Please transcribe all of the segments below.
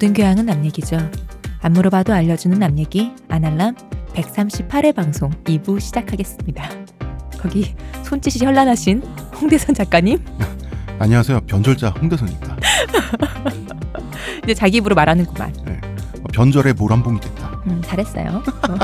모든 교양은 남 얘기죠. 안 물어봐도 알려주는 남 얘기 아날람 138회 방송 2부 시작하겠습니다. 거기 손짓이 현란하신 홍대선 작가님 안녕하세요. 변절자 홍대선입니다. 이제 자기 입으로 말하는구만. 어, 변절의 모란봉이 됐다. 음, 잘했어요. 어.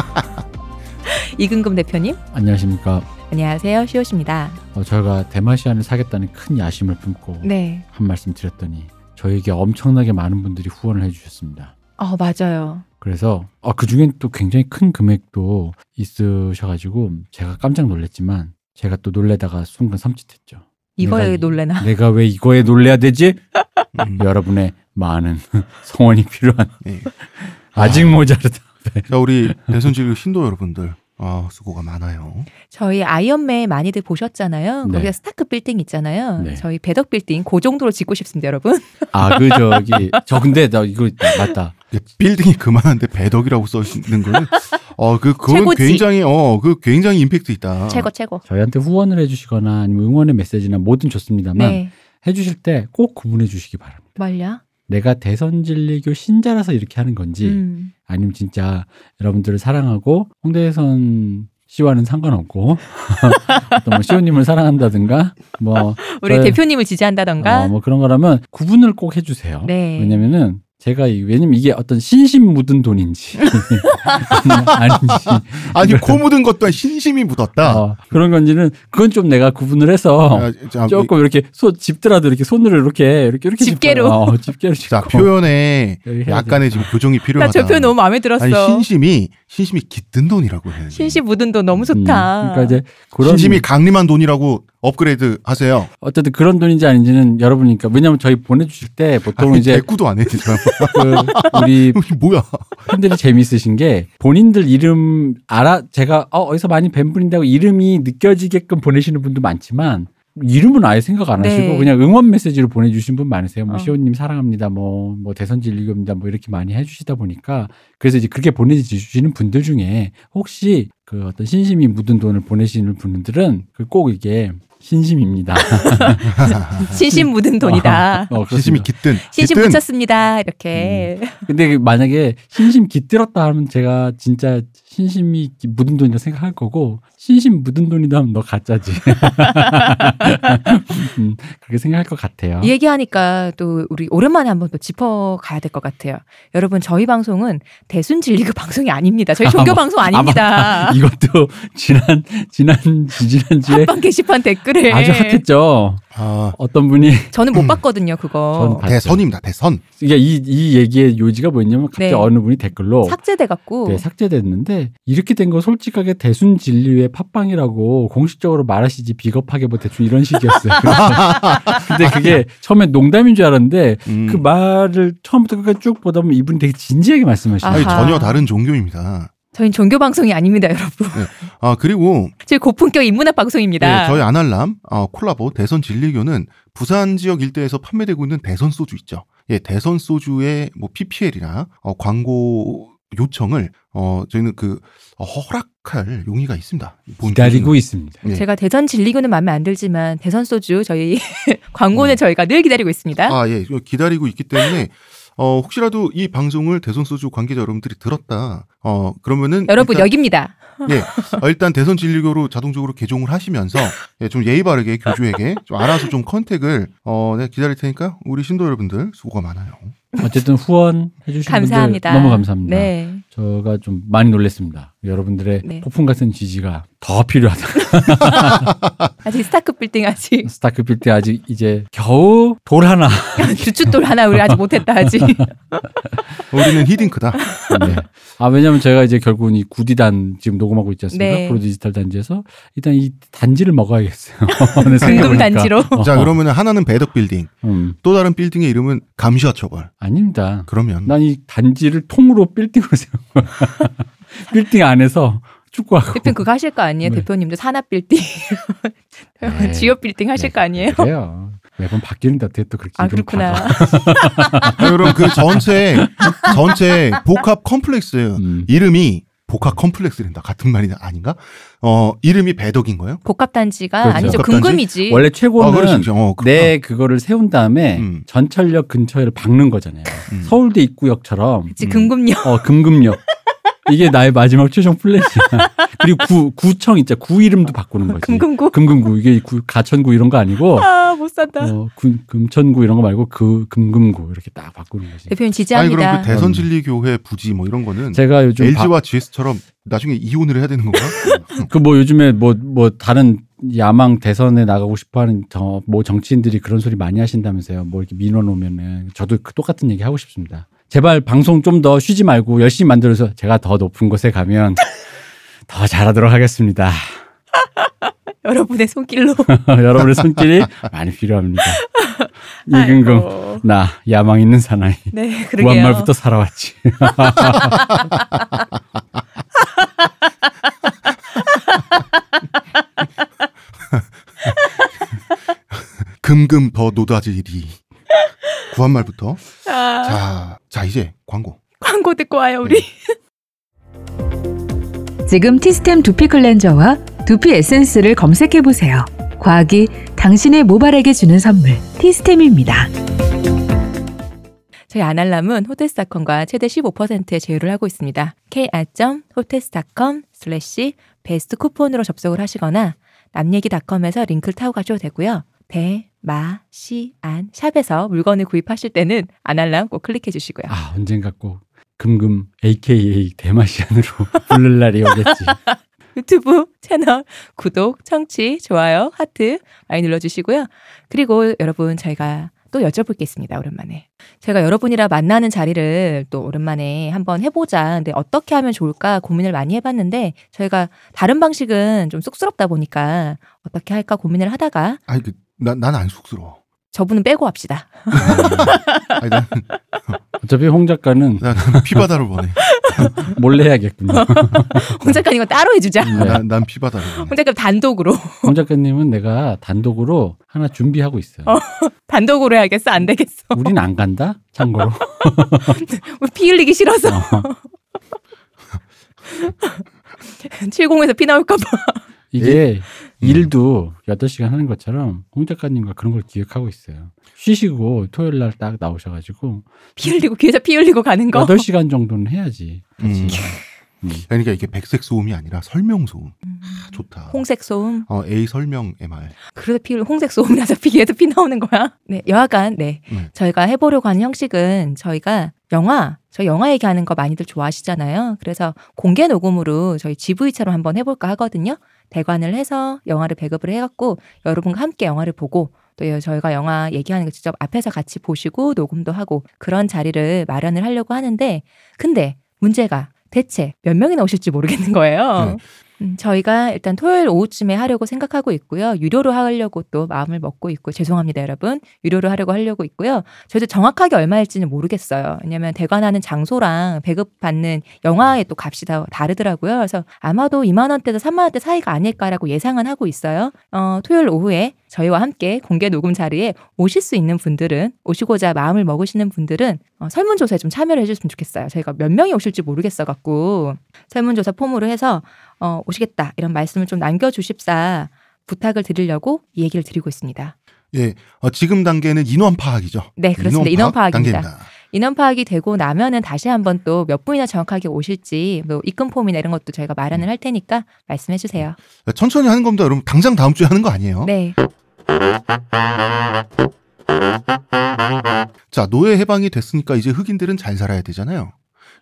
이근금 대표님 안녕하십니까. 안녕하세요 시옷입니다. 어, 저희가 대마시안을 사겠다는 큰 야심을 품고 네. 한 말씀 드렸더니 저에게 엄청나게 많은 분들이 후원을 해주셨습니다. 어 맞아요. 그래서 어, 그 중엔 또 굉장히 큰 금액도 있으셔가지고 제가 깜짝 놀랐지만 제가 또 놀래다가 순간 섬찟했죠. 이거에 내가, 놀래나? 내가 왜 이거에 놀래야 되지? 음. 여러분의 많은 성원이 필요한 예. 아직 모자르다. 자 우리 대선지구 신도 여러분들 아, 수고가 많아요. 저희 아이언맨 많이들 보셨잖아요. 네. 거기가 스타크 빌딩 있잖아요. 네. 저희 배덕 빌딩 그 정도로 짓고 싶습니다, 여러분. 아 그 저기 저 근데 나 이거 맞다. 빌딩이 그만한데 배덕이라고 써 있는 거는 어 그 그건 최고지. 굉장히 어 그 굉장히 임팩트 있다. 최고 최고. 저희한테 후원을 해 주시거나 아니면 응원의 메시지나 뭐든 좋습니다만 네. 해 주실 때 꼭 구분해 주시기 바랍니다. 뭘요? 내가 대선 진리교 신자라서 이렇게 하는 건지 음. 아니면 진짜 여러분들을 사랑하고 홍대선 씨와는 상관없고 또뭐 시호님을 사랑한다든가 뭐 우리 저희- 대표님을 지지한다던가. 어, 뭐 그런 거라면 구분을 꼭 해주세요. 네. 왜냐면은 제가 이- 왜냐면 이게 어떤 신심 묻은 돈인지 아닌지 아니 코 묻은 것 또한 신심이 묻었다. 어, 그런 건지는 그건 좀 내가 구분을 해서 아, 자, 조금 이렇게 손 집더라도 이렇게 손으로 이렇게 이렇게 이렇게 집게로. 어, 집게로 자 표현에 해야 약간의 지금 교정이 나 필요하다. 저 표현 너무 마음에 들었어. 아니 신심이 신심이 깃든 돈이라고 해야 돼. 신시 묻은 돈 너무 좋다. 음, 그러니까 이제 그런 신심이 강림한 돈이라고 업그레이드 하세요. 어쨌든 그런 돈인지 아닌지는 여러분이니까 왜냐면 저희 보내주실 때 보통 아니, 이제 대꾸도 안 해. 저그 우리 뭐야? 팬들이 재미있으신 게 본인들 이름 알아 제가 어, 어디서 많이 뵌 분인다고 이름이 느껴지게끔 보내시는 분도 많지만 이름은 아예 생각 안 하시고 네. 그냥 응원 메시지로 보내주신 분 많으세요. 뭐 어. 시호님 사랑합니다. 뭐, 뭐 대선 진리교입니다. 뭐 이렇게 많이 해주시다 보니까 그래서 이제 그렇게 보내주시는 분들 중에 혹시 그 어떤 신심이 묻은 돈을 보내시는 분들은 그 꼭 이게 신심입니다. 신심 묻은 돈이다. 어, 신심이 그렇습니다. 깃든. 신심 깃든. 묻혔습니다. 이렇게. 근데 그 만약에 신심 깃들었다 하면 제가 진짜 신심이 묻은 돈이라 생각할 거고 신심 묻은 돈이다 하면 너 가짜지. 음, 그렇게 생각할 것 같아요. 이 얘기하니까 또 우리 오랜만에 한번 또 짚어 가야 될 것 같아요. 여러분 저희 방송은 대순 진리그 방송이 아닙니다. 저희 종교 아, 방송 아닙니다. 이것도 지난 지난 지난 주에 한방 게시판 댓글에 아주 핫했죠. 아, 네. 어떤 분이 저는 못 봤거든요 그거 대선입니다. 대선. 이게 이, 이 얘기의 요지가 뭐였냐면 갑자기 네. 어느 분이 댓글로 삭제돼 갖고 네, 삭제됐는데 이렇게 된 거 솔직하게 대순 진리의 팟빵이라고 공식적으로 말하시지 비겁하게 뭐 대충 이런 식이었어요. 근데 그게 처음에 농담인 줄 알았는데 음. 그 말을 처음부터 끝까지 쭉 보다 보면 이분이 되게 진지하게 말씀하시네요. 전혀 다른 종교입니다. 저희는 종교 방송이 아닙니다 여러분. 아 그리고 저희 고품격 인문학 방송입니다. 네, 저희 아날람 어, 콜라보 대선 진리교는 부산 지역 일대에서 판매되고 있는 대선 소주 있죠. 예, 대선 소주의 뭐 PPL이나 어, 광고 요청을 어 저희는 그 어, 허락할 용의가 있습니다. 본 기다리고 있습니다. 네. 제가 대선 진리교는 마음에 안 들지만 대선 소주 저희 광고는 음. 저희가 늘 기다리고 있습니다. 아, 예. 기다리고 있기 때문에 어, 혹시라도 이 방송을 대선 소주 관계자 여러분들이 들었다. 어, 그러면은 여러분 일단, 여기입니다. 예. 어, 일단 대선 진리교로 자동적으로 개종을 하시면서 예, 좀 예의 바르게 교주에게 좀 알아서 좀 contact을 어, 네, 기다릴 테니까 우리 신도 여러분들 수고가 많아요. 어쨌든 후원 해 주신 감사합니다. 분들 너무 감사합니다. 네. 저가 좀 많이 놀랐습니다. 여러분들의 네. 폭풍 같은 지지가 더 필요하다. 아직 스타크 빌딩 아직 스타크 빌딩 아직 이제 겨우 돌 하나. 주춧돌 하나 우리 아직 못했다 아직. 우리는 히딩크다. 네. 아 왜냐면 제가 이제 결국은 이 구디단 지금 녹음하고 있지 않습니까? 네. 구로 디지털 단지에서 일단 이 단지를 먹어야겠어요. 금금 단지로. 어, 자, 그러면 하나는 배덕 빌딩, 음, 또 다른 빌딩의 이름은 감시와 처벌. 아닙니다. 그러면 난 이 단지를 통으로 빌딩으로 거야. 빌딩 안에서 축구하고. 대표님 그거 하실 거 아니에요? 네. 대표님도 산업 빌딩, 네. 지역 빌딩 하실 네. 거 아니에요? 그래요. 매번 바뀌는데 어떻게 또 그렇게 아 이름 그렇구나. 박아. 아, 그럼 그 전체 전체 복합 컴플렉스 음. 이름이 복합 complex랜다. 같은 말이 아닌가? 어, 이름이 배덕인 거예요? 복합단지가 그렇죠. 아니죠. 복합단지? 금금이지. 원래 아, 최고는. 그렇지. 어. 내 그거를 세운 다음에 음. 전철역 근처를 박는 거잖아요. 음. 서울대 입구역처럼 그치, 음. 금금역. 어 금금역 이게 나의 마지막 최종 플랜이야. 그리고 구 구청 있죠. 구 이름도 바꾸는 거지. 금금구. 금금구 이게 구, 가천구 이런 거 아니고 아, 못 산다. 어, 금, 금천구 이런 거 말고 그 금금구 이렇게 딱 바꾸는 거지. 대표님 아니 지지합니다. 그럼 그 대선 진리교회 부지 뭐 이런 거는 제가 요즘 LG와 GS처럼 나중에 이혼을 해야 되는 건가? 그 뭐 요즘에 뭐뭐 다른 야망 대선에 나가고 싶어하는 저 뭐 정치인들이 그런 소리 많이 하신다면서요. 뭐 이렇게 민원 오면은 저도 그 똑같은 얘기 하고 싶습니다. 제발 방송 좀 더 쉬지 말고 열심히 만들어서 제가 더 높은 곳에 가면 더 잘하도록 하겠습니다. 여러분의 손길로. 여러분의 손길이 많이 필요합니다. 이근금. 나 야망 있는 사나이 네, 그러게요. 구한 말부터 살아왔지. 금금 더 노다지리. 구한 말부터. 아, 자, 자 이제 광고. 광고 듣고 와요, 우리. 지금 티스템 두피 클렌저와 두피 에센스를 검색해 보세요. 과학이 당신의 모발에게 주는 선물 티스템입니다. 저희 아날람은 호텔스닷컴과 최대 15%의 제휴를 하고 있습니다. kr.호텔스닷컴 슬래시 베스트 쿠폰으로 접속을 하시거나 남얘기닷컴에서 링크를 타고 가셔도 되고요. 대, 마, 시, 안, 샵에서 물건을 구입하실 때는 아날람 꼭 클릭해 주시고요. 아 언젠가 꼭 금금 AKA 대마시안으로 부를 날이 오겠지. 유튜브 채널 구독, 청취, 좋아요, 하트 많이 눌러주시고요. 그리고 여러분 저희가 또 여쭤볼 게 있습니다. 오랜만에. 제가 여러분이랑 만나는 자리를 또 오랜만에 한번 해보자. 근데 어떻게 하면 좋을까 고민을 많이 해봤는데 저희가 다른 방식은 좀 쑥스럽다 보니까 어떻게 할까 고민을 하다가 아니 그 난 난 안 쑥스러워. 저분은 빼고 합시다. 아니 난, 어차피 홍 작가는 난 피바다를 원해. 몰래 해야겠군요. 홍 작가님 이거 따로 해주자. 네. 난, 난 피바다를 원해. 홍 작가님 단독으로. 홍 작가님은 내가 단독으로 하나 준비하고 있어요. 어. 단독으로 해야겠어? 안 되겠어. 우린 안 간다. 참고로. 피 흘리기 싫어서. 어. 70에서 피 나올까봐. 이게 음. 일도 8시간 하는 것처럼 홍 작가님과 그런 걸 기획하고 있어요. 쉬시고 토요일 날 딱 나오셔 가지고 피 흘리고, 귀에서 피 흘리고 가는 거. 8시간 정도는 해야지. 음. 음. 그러니까 이게 백색 소음이 아니라 설명 소음. 음. 아, 좋다. 홍색 소음. 어 A 설명 MR. 그래서 피 홍색 소음이라서 피에서 피 나오는 거야. 네, 여하간 네 네. 저희가 해보려고 하는 형식은 저희가 영화 저 영화 얘기하는 거 많이들 좋아하시잖아요. 그래서 공개 녹음으로 저희 GV처럼 한번 해볼까 하거든요. 대관을 해서 영화를 배급을 해갖고 여러분과 함께 영화를 보고 또 저희가 영화 얘기하는 거 직접 앞에서 같이 보시고 녹음도 하고 그런 자리를 마련을 하려고 하는데 근데 문제가 대체 몇 명이나 오실지 모르겠는 거예요. 네. 음, 저희가 일단 토요일 오후쯤에 하려고 생각하고 있고요. 유료로 하려고 또 마음을 먹고 있고 죄송합니다, 여러분. 유료로 하려고 하려고 있고요. 저희도 정확하게 얼마일지는 모르겠어요. 왜냐하면 대관하는 장소랑 배급받는 영화의 또 값이 다 다르더라고요. 그래서 아마도 2만 원대에서 3만 원대 사이가 아닐까라고 예상은 하고 있어요. 어, 토요일 오후에 저희와 함께 공개 녹음 자리에 오실 수 있는 분들은 오시고자 마음을 먹으시는 분들은 어, 설문조사에 좀 참여를 해주셨으면 좋겠어요. 저희가 몇 명이 오실지 모르겠어 갖고 설문조사 폼으로 해서 어, 오시겠다 이런 말씀을 좀 남겨주십사 부탁을 드리려고 이 얘기를 드리고 있습니다. 예, 어, 지금 단계는 인원 파악이죠. 네, 그렇습니다. 인원 파악입니다. 단계입니다. 인원 파악이 되고 나면은 다시 한번 또 몇 분이나 정확하게 오실지 뭐 입금 폼이나 이런 것도 저희가 마련을 할 테니까 말씀해 주세요. 천천히 하는 겁니다, 여러분. 당장 다음 주에 하는 거 아니에요. 네. 자, 노예 해방이 됐으니까 이제 흑인들은 잘 살아야 되잖아요.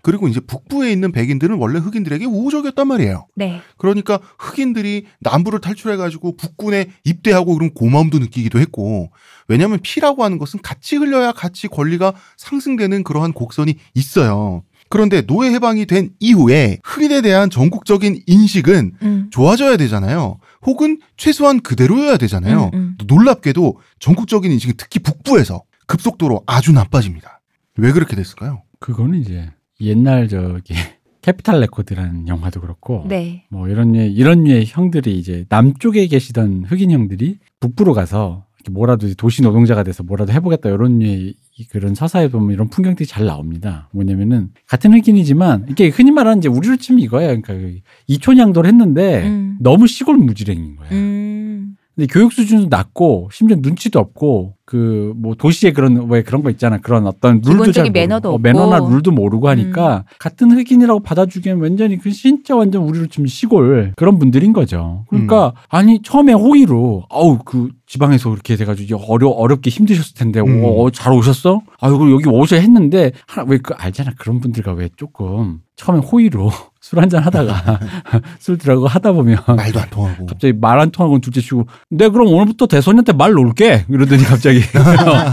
그리고 이제 북부에 있는 백인들은 원래 흑인들에게 우호적이었단 말이에요. 네. 그러니까 흑인들이 남부를 탈출해가지고 북군에 입대하고 그런 고마움도 느끼기도 했고, 왜냐하면 피라고 하는 것은 같이 흘려야 같이 권리가 상승되는 그러한 곡선이 있어요. 그런데 노예 해방이 된 이후에 흑인에 대한 전국적인 인식은 음. 좋아져야 되잖아요. 혹은 최소한 그대로여야 되잖아요. 음, 음. 또 놀랍게도 전국적인 인식은 특히 북부에서 급속도로 아주 나빠집니다. 왜 그렇게 됐을까요? 그거는 이제 옛날 저기 캐딜락 레코드라는 영화도 그렇고 네. 뭐 이런 류의 이런 류의 형들이 이제 남쪽에 계시던 흑인 형들이 북부로 가서 뭐라도 도시 노동자가 돼서 뭐라도 해보겠다 이런 그런 서사에 보면 이런 풍경들이 잘 나옵니다. 뭐냐면은 같은 흑인이지만 이게 흔히 말하는 이제 우리로 치면 이거예요. 그러니까 그 이촌향도를 했는데 음. 너무 시골 무지랭인 거야. 음. 근데 교육 수준도 낮고 심지어 눈치도 없고 그 뭐 도시에 그런 왜 그런 거 있잖아 그런 어떤 룰도 잘 모르고, 매너도 어, 없고. 음. 매너나 룰도 모르고 하니까 같은 흑인이라고 받아주기엔 완전히 그 진짜 완전 우리로 치면 시골 그런 분들인 거죠. 그러니까 음. 아니 처음에 호의로 아우 그 지방에서 그렇게 돼가지고 어려 어렵게 힘드셨을 텐데 음. 어, 잘 오셨어? 아유 그리고 여기 오셔야 했는데 하나 왜 그 알잖아 그런 분들과 왜 조금 처음에 호의로 술 한잔 하다가 술 들어가고 하다 보면 말도 안 통하고. 갑자기 말 안 통하고 둘째 치고 내 그럼 오늘부터 대선한테 말 놓을게 이러더니 갑자기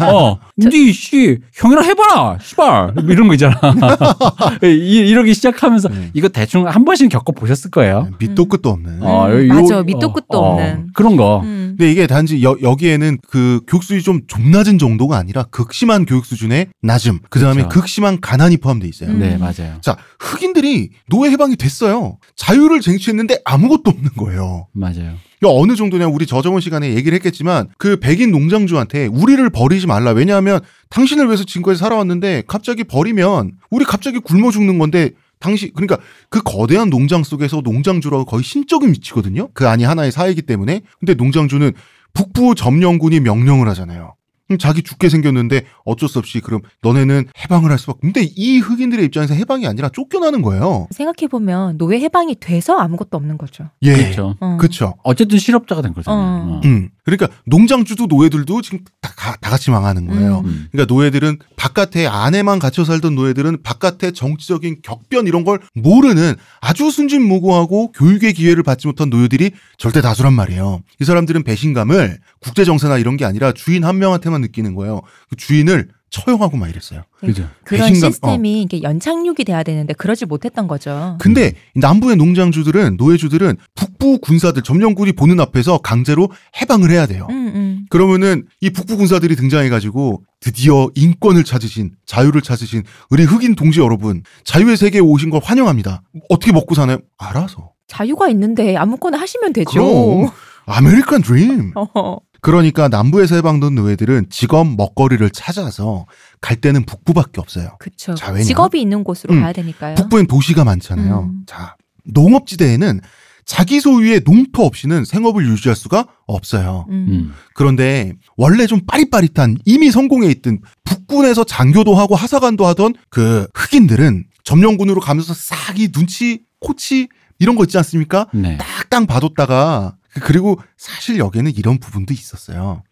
어, 어니씨 형이랑 해봐라 씨발 이런 거 있잖아 이, 이러기 시작하면서 음. 이거 대충 한 번씩 겪어 보셨을 거예요. 밑도 끝도 없는. 어, 음, 요- 맞아. 요- 밑도 끝도 어, 없는. 그런 거. 음. 근데 이게 단지 여, 여기에는 그 교육 수준이 좀, 좀 낮은 정도가 아니라 극심한 교육 수준의 낮음. 그 다음에 그쵸. 극심한 가난이 포함돼 있어요. 음. 네 맞아요. 자, 흑인들이 노예 해방이 됐어요. 자유를 쟁취했는데 아무것도 없는 거예요. 맞아요. 야, 어느 정도냐 우리 저저번 시간에 얘기를 했겠지만 그 백인 농장주한테 우리를 버리지 말라. 왜냐하면 당신을 위해서 지금까지 살아왔는데 갑자기 버리면 우리 갑자기 굶어 죽는 건데 당시 그러니까 그 거대한 농장 속에서 농장주라고 거의 신적인 위치거든요. 그 안이 하나의 사회이기 때문에. 근데 농장주는 북부 점령군이 명령을 하잖아요. 자기 죽게 생겼는데 어쩔 수 없이 그럼 너네는 해방을 할 수밖에. 근데 이 흑인들의 입장에서 해방이 아니라 쫓겨나는 거예요. 생각해 보면 노예 해방이 돼서 아무것도 없는 거죠. 예. 그렇죠. 어. 그렇죠. 어쨌든 실업자가 된 거잖아요. 어. 어. 음. 그러니까 농장주도 노예들도 지금 다, 가- 다 같이 망하는 거예요. 음. 음. 그러니까 노예들은 바깥에 안에만 갇혀 살던 노예들은 바깥의 정치적인 격변 이런 걸 모르는 아주 순진무구하고 교육의 기회를 받지 못한 노예들이 절대 다수란 말이에요. 이 사람들은 배신감을 국제 정세나 이런 게 아니라 주인 한 명한테만 느끼는 거예요. 그 주인을 처형하고 막 이랬어요. 그죠. 그런 배신감, 어. 시스템이 이게 연착륙이 돼야 되는데 그러지 못했던 거죠. 근데 이 남부의 농장주들은 노예주들은 북부 군사들 점령군이 보는 앞에서 강제로 해방을 해야 돼요. 음, 음. 그러면은 이 북부 군사들이 등장해가지고 드디어 인권을 찾으신 자유를 찾으신 우리 흑인 동지 여러분 자유의 세계에 오신 걸 환영합니다. 어떻게 먹고 사나요? 알아서. 자유가 있는데 아무거나 하시면 되죠. 그럼 아메리칸 드림. 어허. 그러니까 남부에서 해방된 노예들은 직업 먹거리를 찾아서 갈 때는 북부밖에 없어요. 왜냐? 직업이 있는 곳으로 음, 가야 되니까요. 북부엔 도시가 많잖아요. 음. 자, 농업지대에는 자기 소유의 농토 없이는 생업을 유지할 수가 없어요. 음. 음. 그런데 원래 좀 빠릿빠릿한 이미 성공해 있던 북군에서 장교도 하고 하사관도 하던 그 흑인들은 점령군으로 가면서 싹이 눈치, 코치 이런 거 있지 않습니까? 네. 딱땅 봐뒀다가 그- 그리고 사실 여기에는 이런 부분도 있었어요.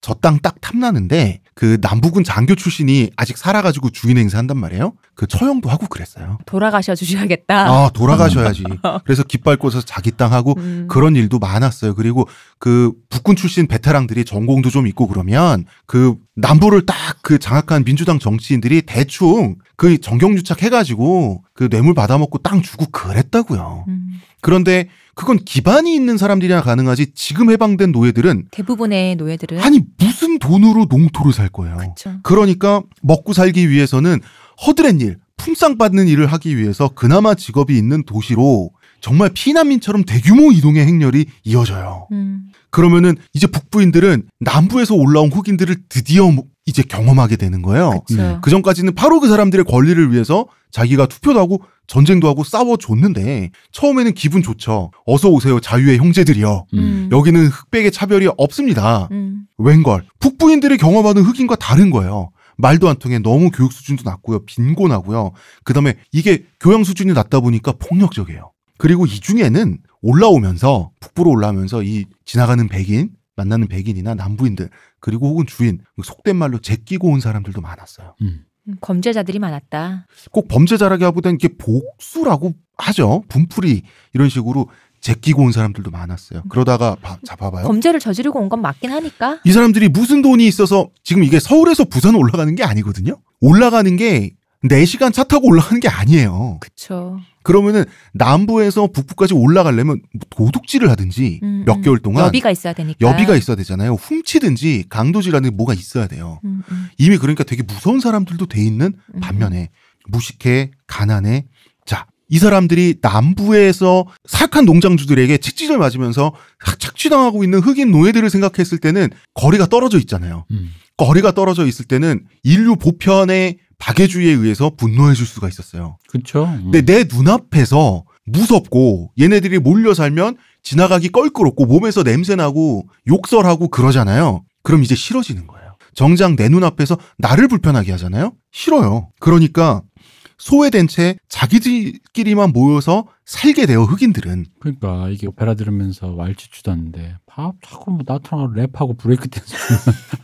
저 땅 딱 탐나는데 그 남부군 장교 출신이 아직 살아가지고 주인 행세한단 말이에요. 그 처형도 하고 그랬어요. 돌아가셔 주셔야겠다. 아 돌아가셔야지. 그래서 깃발 꽂아서 자기 땅 하고 음. 그런 일도 많았어요. 그리고 그 북군 출신 베테랑들이 전공도 좀 있고 그러면 그 남부를 딱 그 장악한 민주당 정치인들이 대충 그 정경유착 해가지고 그 뇌물 받아먹고 땅 주고 그랬다고요. 음. 그런데 그건 기반이 있는 사람들이나 가능하지 지금 해방된 노예들은 대부분의 노예들은 아니 무슨 돈으로 농토를 살 거예요. 그쵸. 그러니까 먹고 살기 위해서는 허드렛 일, 품삯 받는 일을 하기 위해서 그나마 직업이 있는 도시로 정말 피난민처럼 대규모 이동의 행렬이 이어져요. 음. 그러면은 이제 북부인들은 남부에서 올라온 흑인들을 드디어 뭐 이제 경험하게 되는 거예요. 그쵸. 네. 그 전까지는 바로 그 사람들의 권리를 위해서 자기가 투표도 하고 전쟁도 하고 싸워줬는데 처음에는 기분 좋죠. 어서 오세요 자유의 형제들이여. 음. 여기는 흑백의 차별이 없습니다. 음. 웬걸 북부인들이 경험하는 흑인과 다른 거예요. 말도 안 통해 너무 교육 수준도 낮고요. 빈곤하고요. 그다음에 이게 교양 수준이 낮다 보니까 폭력적이에요. 그리고 이 중에는 올라오면서 북부로 올라오면서 이 지나가는 백인 만나는 백인이나 남부인들 그리고 혹은 주인 속된 말로 제끼고 온 사람들도 많았어요. 음. 음, 범죄자들이 많았다. 꼭 범죄자라기 하보다는 이게 복수라고 하죠. 분풀이 이런 식으로 제끼고 온 사람들도 많았어요. 그러다가 봐, 자 봐봐요. 범죄를 저지르고 온 건 맞긴 하니까. 이 사람들이 무슨 돈이 있어서 지금 이게 서울에서 부산 올라가는 게 아니거든요. 올라가는 게 4시간 차 타고 올라가는 게 아니에요. 그쵸. 그러면은 남부에서 북부까지 올라가려면 도둑질을 하든지 음, 몇 음. 개월 동안 여비가 있어야 되니까. 여비가 있어야 되잖아요. 훔치든지 강도질하는 뭐가 있어야 돼요. 음, 음, 이미 그러니까 되게 무서운 사람들도 돼 있는 음. 반면에 무식해, 가난해. 자, 이 사람들이 남부에서 사악한 농장주들에게 책짓을 맞으면서 착취당하고 있는 흑인 노예들을 생각했을 때는 거리가 떨어져 있잖아요. 음. 거리가 떨어져 있을 때는 인류 보편의 박애주의에 의해서 분노해줄 수가 있었어요. 그렇죠. 근데 내 눈앞에서 무섭고 얘네들이 몰려 살면 지나가기 껄끄럽고 몸에서 냄새나고 욕설하고 그러잖아요. 그럼 이제 싫어지는 거예요. 정작 내 눈앞에서 나를 불편하게 하잖아요. 싫어요. 그러니까 소외된 채 자기들끼리만 모여서 살게 돼요. 흑인들은. 그러니까 이게 오페라 들으면서 왈츠 추던데 밥 자꾸 뭐 나타나고 랩하고 브레이크 댄스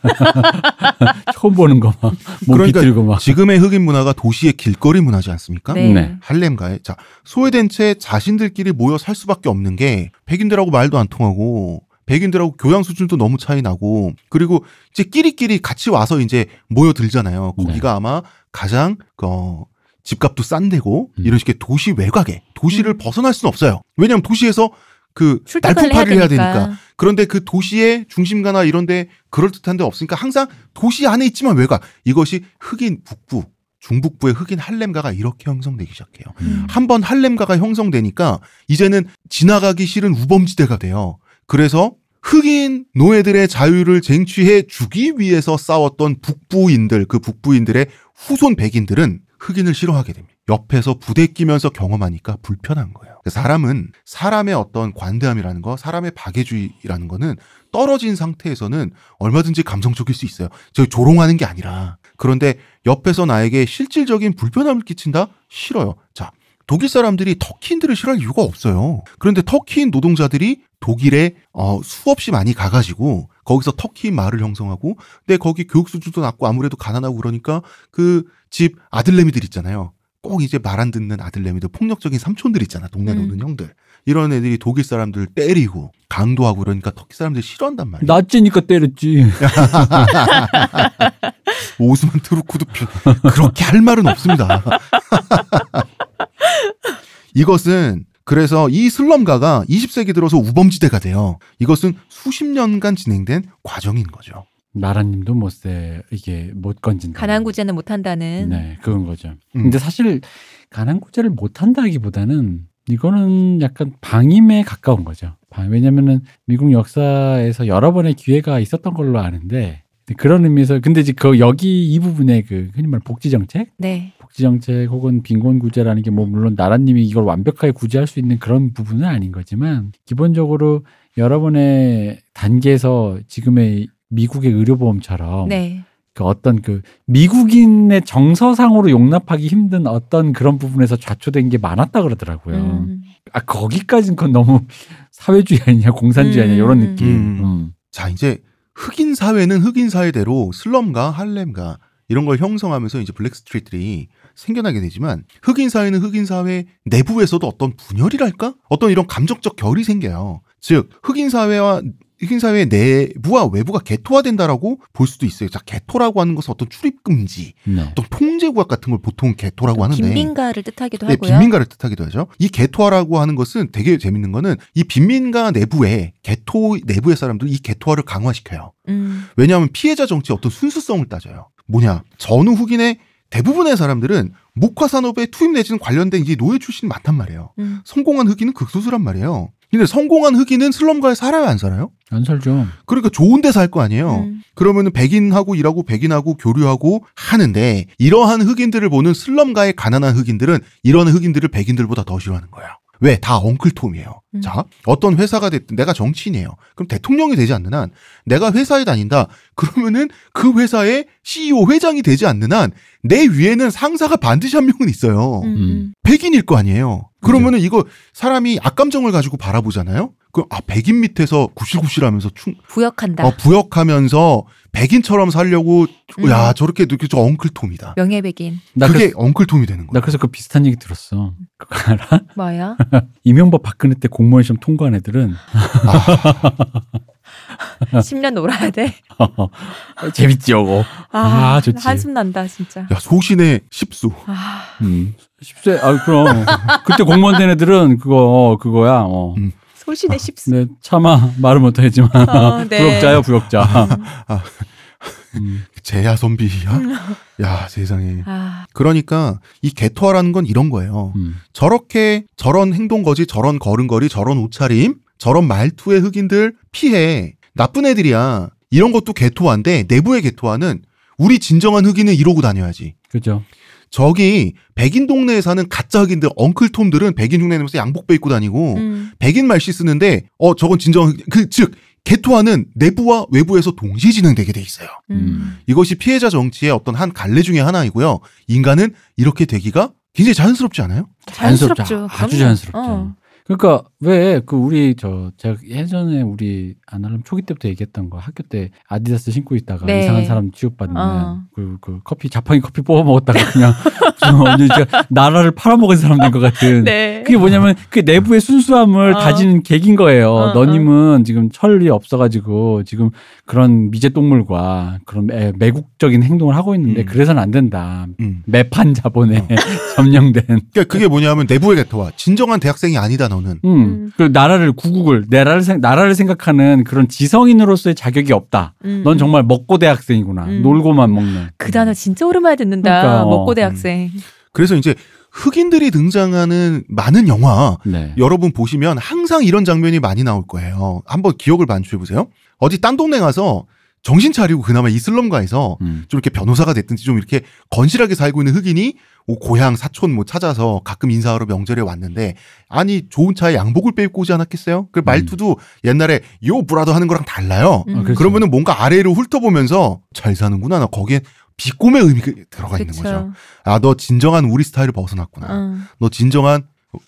처음 보는 거막 몸 그러니까 비틀고 막 지금의 흑인 문화가 도시의 길거리 문화지 않습니까? 네. 네. 할렘가에 자 소외된 채 자신들끼리 모여 살 수밖에 없는 게 백인들하고 말도 안 통하고 백인들하고 교양 수준도 너무 차이 나고 그리고 이제 끼리끼리 같이 와서 이제 모여들잖아요. 네. 거기가 아마 가장 어 집값도 싼 데고 음. 이런 식의 도시 외곽에 도시를 벗어날 수는 없어요. 왜냐하면 도시에서 그 날품팔이를 해야 되니까. 되니까. 그런데 그 도시의 중심가나 이런데 그럴 듯한 데 없으니까 항상 도시 안에 있지만 외곽 이것이 흑인 북부 중북부의 흑인 할렘가가 이렇게 형성되기 시작해요. 음. 한번 할렘가가 형성되니까 이제는 지나가기 싫은 우범지대가 돼요. 그래서 흑인 노예들의 자유를 쟁취해 주기 위해서 싸웠던 북부인들, 그 북부인들의 후손 백인들은 흑인을 싫어하게 됩니다. 옆에서 부대 끼면서 경험하니까 불편한 거예요. 사람은 사람의 어떤 관대함이라는 거, 사람의 박애주의라는 거는 떨어진 상태에서는 얼마든지 감성적일 수 있어요. 저 조롱하는 게 아니라. 그런데 옆에서 나에게 실질적인 불편함을 끼친다? 싫어요. 자, 독일 사람들이 터키인들을 싫어할 이유가 없어요. 그런데 터키인 노동자들이 독일에 어, 수없이 많이 가가지고 거기서 터키인 말을 형성하고 근데 거기 교육 수준도 낮고 아무래도 가난하고 그러니까 그 집 아들내미들 있잖아요. 꼭 이제 말 안 듣는 아들내미들 폭력적인 삼촌들 있잖아. 동네 음. 노는 형들. 이런 애들이 독일 사람들 때리고 강도하고 그러니까 터키 사람들이 싫어한단 말이에요. 낮지니까 때렸지. 오스만 트루크도 표- 그렇게 할 말은 없습니다. 이것은 그래서 이 슬럼가가 20세기 들어서 우범지대가 돼요. 이것은 수십 년간 진행된 과정인 거죠. 나라님도 못세 이게 못 건진다. 가난 구제는 못한다는. 네, 그건 거죠. 음. 근데 사실 가난 구제를 못한다기보다는 이거는 약간 방임에 가까운 거죠. 방- 왜냐면은 미국 역사에서 여러 번의 기회가 있었던 걸로 아는데 그런 의미에서 근데 이제 그 여기 이 부분에 그 흔히 말 복지 정책, 네. 복지 정책 혹은 빈곤 구제라는 게 뭐 물론 나라님이 이걸 완벽하게 구제할 수 있는 그런 부분은 아닌 거지만 기본적으로 여러 번의 단계에서 지금의 미국의 의료보험처럼 네. 그 어떤 그 미국인의 정서상으로 용납하기 힘든 어떤 그런 부분에서 좌초된 게 많았다 그러더라고요. 음. 아 거기까지는 그건 너무 사회주의 아니냐 공산주의 아니냐 이런 음. 느낌. 음. 음. 자, 이제 흑인 사회는 흑인 사회대로 슬럼과 할렘과 이런 걸 형성하면서 이제 black street들이 생겨나게 되지만 흑인 사회는 흑인 사회 내부에서도 어떤 분열이랄까? 어떤 이런 감정적 결이 생겨요. 즉, 흑인 사회와 흑인 사회의 내부와 외부가 개토화된다라고 볼 수도 있어요. 자, 개토라고 하는 것은 어떤 출입 금지, 네. 어떤 통제 구역 같은 걸 보통 개토라고 하는데 빈민가를 뜻하기도 네, 하고요. 빈민가를 뜻하기도 하죠. 이 개토화라고 하는 것은 되게 재밌는 거는 이 빈민가 내부에 개토 내부의 사람들이 이 개토화를 강화시켜요. 음. 왜냐하면 피해자 정치의 어떤 순수성을 따져요. 뭐냐? 전후 흑인의 대부분의 사람들은 목화 산업에 투입 내지는 관련된 이제 노예 출신이 많단 말이에요. 음. 성공한 흑인은 극소수란 말이에요. 근데 성공한 흑인은 슬럼가에 살아요, 안 살아요? 안 살죠. 그러니까 좋은 데 살 거 아니에요. 음. 그러면은 백인하고 일하고 백인하고 교류하고 하는데 이러한 흑인들을 보는 슬럼가의 가난한 흑인들은 이런 흑인들을 백인들보다 더 싫어하는 거예요. 왜? 다 엉클톰이에요. 음. 자, 어떤 회사가 됐든 내가 정치인이에요. 그럼 대통령이 되지 않는 한 내가 회사에 다닌다. 그러면은 그 회사의 CEO 회장이 되지 않는 한 내 위에는 상사가 반드시 한 명은 있어요. 음. 음. 백인일 거 아니에요. 그러면은 이거 사람이 악감정을 가지고 바라보잖아요. 그럼 아 백인 밑에서 구실구실하면서 충, 부역한다. 어, 부역하면서 백인처럼 살려고 음. 야 저렇게 이렇게 저 엉클톰이다. 명예백인. 나 그게 그래서, 엉클톰이 되는 나 거야. 그래서 그 비슷한 얘기 들었어. 그거 알아? 뭐야? 이명박 박근혜 때 공무원 시험 통과한 애들은 10년 놀아야 돼. 재밌지 요거. 아, 좋지. 한숨 난다 진짜. 야 소신의 십수. 아, 음. 10세 아 그럼 그때 공무원 된 애들은 그거 그거야. 어. 음. 소신의 십수. 네, 차마 말을 못하겠지만 어, 네. 부역자요 부역자. 음. 제야 선비야? 야 세상에. 아, 그러니까 이 개토화라는 건 이런 거예요. 음. 저렇게 저런 행동 거지, 저런 걸음걸이, 저런 옷차림, 저런 말투의 흑인들 피해. 나쁜 애들이야. 이런 것도 개토화인데 내부의 개토화는 우리 진정한 흑인은 이러고 다녀야지. 그죠. 저기 백인 동네에 사는 가짜 흑인들, 엉클톰들은 백인 흉내 내면서 양복배 입고 다니고 음. 백인 말씨 쓰는데 어 저건 진정한 흑인. 그즉 개토화는 내부와 외부에서 동시에 진행되게 돼 있어요. 음. 이것이 피해자 정치의 어떤 한 갈래 중의 하나이고요. 인간은 이렇게 되기가 굉장히 자연스럽지 않아요? 자연스럽죠. 자연스럽죠. 아주. 자연스럽죠. 어. 그러니까 왜 그 우리 저 제가 예전에 우리 아날람 초기 때부터 얘기했던 거 학교 때 아디다스 신고 있다가 네. 이상한 사람 취급받는 어. 그, 그 커피 자판기 커피 뽑아 먹었다가 그냥 저 완전 진짜 나라를 팔아먹은 사람 된 것 같은 네. 그게 뭐냐면 그 내부의 순수함을 어. 다지는 계기인 거예요. 어, 너님은 지금 철이 없어가지고 지금 그런 미제 동물과 그런 매, 매국적인 행동을 하고 있는데 음. 그래서는 안 된다. 음. 매판 자본에 점령된. 그러니까 그게 뭐냐면 내부의 개토화. 진정한 대학생이 아니다 너는. 음. 음. 그 나라를 구국을 나라를 생, 나라를 생각하는 그런 지성인으로서의 자격이 없다. 음, 넌 음. 정말 먹고 대학생이구나. 음. 놀고만 먹는. 그 단어 진짜 오랜만에 듣는다. 그러니까, 어. 먹고 대학생. 그래서 이제 흑인들이 등장하는 많은 영화 네. 여러분 보시면 항상 이런 장면이 많이 나올 거예요. 한번 기억을 반추해 보세요. 어디 딴 동네 가서 정신 차리고 그나마 이 슬럼가에서 음. 좀 이렇게 변호사가 됐든지 좀 이렇게 건실하게 살고 있는 흑인이 뭐 고향 사촌 뭐 찾아서 가끔 인사하러 명절에 왔는데 아니 좋은 차에 양복을 빼입고 오지 않았겠어요? 그 말투도 옛날에 요 브라더 하는 거랑 달라요. 음. 아, 그렇죠. 그러면은 뭔가 아래로 훑어보면서 잘 사는구나. 나 거기에 비꼼의 의미가 들어가 있는 그쵸. 거죠. 아, 너 진정한 우리 스타일을 벗어났구나. 어. 너 진정한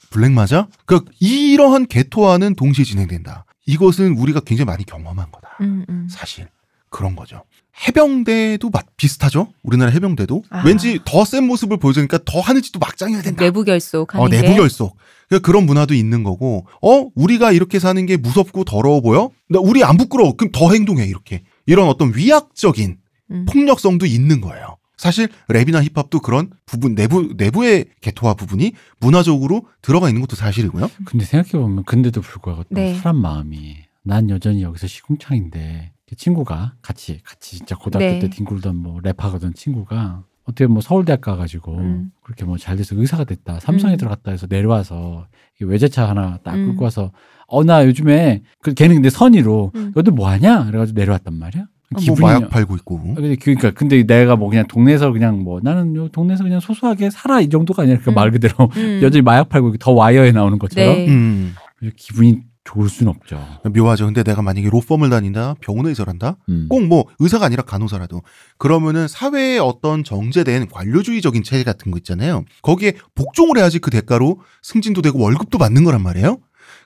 블랙 맞아? 그 이러한 개토화는 동시에 진행된다. 이것은 우리가 굉장히 많이 경험한 거다. 음, 음. 사실 그런 거죠. 해병대도 맛 비슷하죠. 우리나라 해병대도 아. 왠지 더 센 모습을 보여주니까 더 하늘짓도 막장해야 된다. 내부 결속 하는 어, 게. 내부 결속. 그러니까 그런 문화도 있는 거고, 어, 우리가 이렇게 사는 게 무섭고 더러워 보여? 나 우리 안 부끄러워. 그럼 더 행동해, 이렇게. 이런 어떤 위약적인 음. 폭력성도 있는 거예요. 사실 랩이나 힙합도 그런 부분, 내부, 내부의 개토화 부분이 문화적으로 들어가 있는 것도 사실이고요. 근데 생각해 보면 근데도 불구하고 또 네. 사람 마음이 난 여전히 여기서 시궁창인데 친구가 같이 같이 진짜 고등학교 네. 때 뒹굴던 뭐 랩하거든 친구가 어떻게 뭐 서울대학 가가지고 음. 그렇게 뭐 잘 돼서 의사가 됐다 삼성에 음. 들어갔다 해서 내려와서 이 외제차 하나 딱 음. 끌고 와서 어 나 요즘에 그 걔는 근데 선의로 음. 너들 뭐 하냐 그래가지고 내려왔단 말이야 뭐 마약 팔고 있고. 근데 그러니까 근데 내가 뭐 그냥 동네에서 그냥 뭐 나는 요 동네에서 그냥 소소하게 살아 이 정도가 아니라 그 음. 말 그대로 음. 여전히 마약 팔고 더 와이어에 나오는 것처럼 네. 음. 기분이 좋을 순 없죠. 묘하죠. 근데 내가 만약에 로펌을 다닌다, 병원에 일한다, 음. 꼭뭐 의사가 아니라 간호사라도 그러면은 사회의 어떤 정제된 관료주의적인 체계 같은 거 있잖아요. 거기에 복종을 해야지 그 대가로 승진도 되고 월급도 받는 거란 말이에요.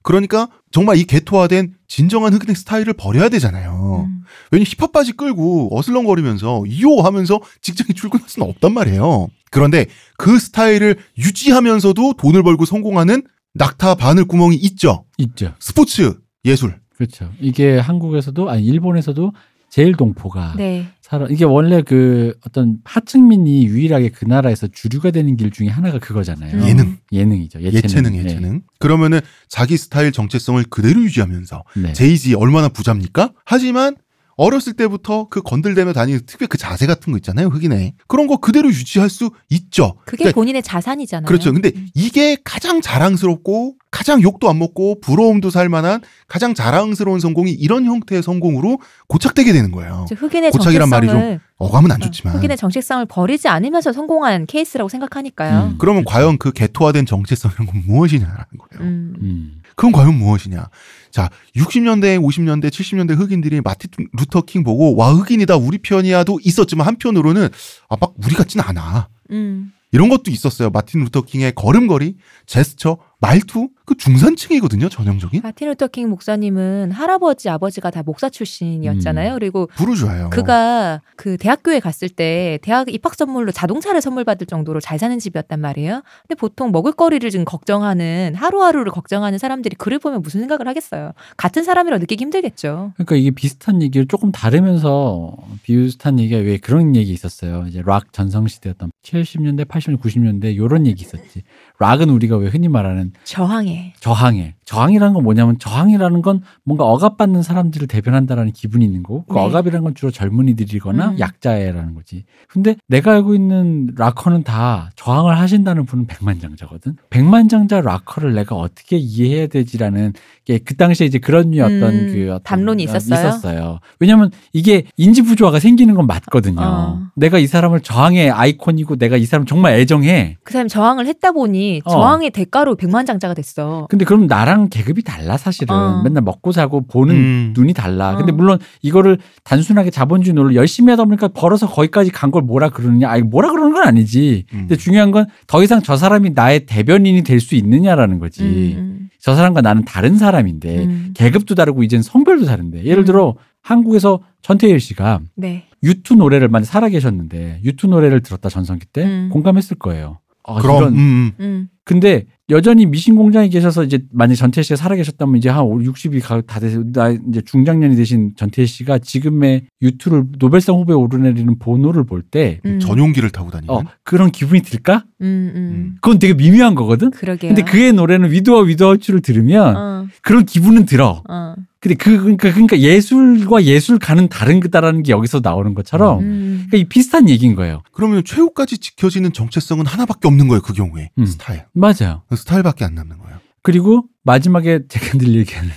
그러니까 정말 이 개토화된 진정한 흑인의 스타일을 버려야 되잖아요. 음. 왜냐면 힙합 바지 끌고 어슬렁거리면서 이호 하면서 직장에 출근할 수는 없단 말이에요. 그런데 그 스타일을 유지하면서도 돈을 벌고 성공하는 낙타 바늘 구멍이 있죠. 있죠. 스포츠, 예술. 그렇죠. 이게 한국에서도 아니 일본에서도 제일 동포가 네. 살아 이게 원래 그 어떤 하층민이 유일하게 그 나라에서 주류가 되는 길 중에 하나가 그거잖아요. 음. 예능. 예능이죠. 예체능. 예체능, 예체능. 그러면은 자기 스타일 정체성을 그대로 유지하면서 네. 네. 제이지 얼마나 부자입니까? 하지만 어렸을 때부터 그 건들대며 다니는 특유의 그 자세 같은 거 있잖아요, 흑인의. 그런 거 그대로 유지할 수 있죠. 그게 그러니까 본인의 자산이잖아요. 그렇죠. 근데 이게 가장 자랑스럽고 가장 욕도 안 먹고 부러움도 살 만한 가장 자랑스러운 성공이 이런 형태의 성공으로 고착되게 되는 거예요. 즉 흑인의 고착이란 말이 정체성을 어감은 안 좋지만. 흑인의 정체성을 버리지 않으면서 성공한 케이스라고 생각하니까요. 음. 그러면 그렇죠. 과연 그 게토화된 정체성은 무엇이냐라는 거예요. 음. 음. 그건 과연 무엇이냐? 자, 60년대, 50년대, 70년대 흑인들이 마틴 루터 킹 보고 와 흑인이다 우리 편이야도 있었지만 한편으로는 아 막 우리 같진 않아. 음. 이런 것도 있었어요. 마틴 루터 킹의 걸음걸이, 제스처, 말투 그 중산층이거든요. 전형적인 마틴 루터 킹 목사님은 할아버지 아버지가 다 목사 출신이었잖아요. 그리고 부르주아요. 그가 그 대학교에 갔을 때 대학 입학 선물로 자동차를 선물 받을 정도로 잘 사는 집이었단 말이에요. 근데 보통 먹을거리를 지금 걱정하는 하루하루를 걱정하는 사람들이 그를 보면 무슨 생각을 하겠어요. 같은 사람이라고 느끼기 힘들겠죠. 그러니까 이게 비슷한 얘기를 조금 다르면서 비슷한 얘기가 왜 그런 얘기 있었어요. 이제 락 전성 시대였던 70년대, 80년대, 90년대 요런 얘기 있었지. 락은 우리가 왜 흔히 말하는 저항해. 저항해. 저항이라는 건 뭐냐면 저항이라는 건 뭔가 억압받는 사람들을 대변한다라는 기분이 있는 거고 그 네. 억압이라는 건 주로 젊은이들이거나 음. 약자애라는 거지. 근데 내가 알고 있는 락커는 다 저항을 하신다는 분은 백만장자거든. 백만장자 락커를 내가 어떻게 이해해야 되지라는 게 그 당시에 이제 그런 류의 어떤 음, 그 어떤 담론이 있었어요? 있었어요. 왜냐면 이게 인지 부조화가 생기는 건 맞거든요. 어. 내가 이 사람을 저항의 아이콘이고 내가 이 사람 정말 애정해. 그 사람이 저항을 했다 보니 어. 저항의 대가로 백만장자가 됐어. 근데 그럼 나랑 계급이 달라 사실은 어. 맨날 먹고 자고 보는 음. 눈이 달라. 근데 어. 물론 이거를 단순하게 자본주의 논을 열심히 하다 보니까 벌어서 거기까지 간 걸 뭐라 그러느냐? 아니 뭐라 그러는 건 아니지. 음. 근데 중요한 건 더 이상 저 사람이 나의 대변인이 될 수 있느냐라는 거지. 음, 저 사람과 나는 다른 사람인데 음. 계급도 다르고 이젠 성별도 다른데 예를 음. 들어 한국에서 전태일 씨가 네. 유투 노래를 많이 살아계셨는데 유투 노래를 들었다 전성기 때 음. 공감했을 거예요. 아, 그럼 이런 음, 음. 음. 근데 여전히 미신 공장에 계셔서 이제 만약 전태일 씨가 살아계셨다면 이제 한 60이 다 돼서 나 이제 중장년이 되신 전태일 씨가 지금의 유투를 노벨상 후보에 오르내리는 보노를 볼때 음. 전용기를 타고 다니는. 어, 그런 기분이 들까? 음, 음. 그건 되게 미묘한 거거든. 그러게요. 근데 그의 노래는 위도와 위도아웃을 들으면 어, 그런 기분은 들어. 어. 근데 그 그러니까, 그러니까 예술과 예술가는 다른 거다라는 게 여기서 나오는 것처럼 음. 그러니까 이 비슷한 얘기인 거예요. 그러면 최후까지 지켜지는 정체성은 하나밖에 없는 거예요. 그 경우에 음. 스타일. 맞아요. 스타일밖에 안 남는 거예요. 그리고 마지막에 제가 늘 얘기하는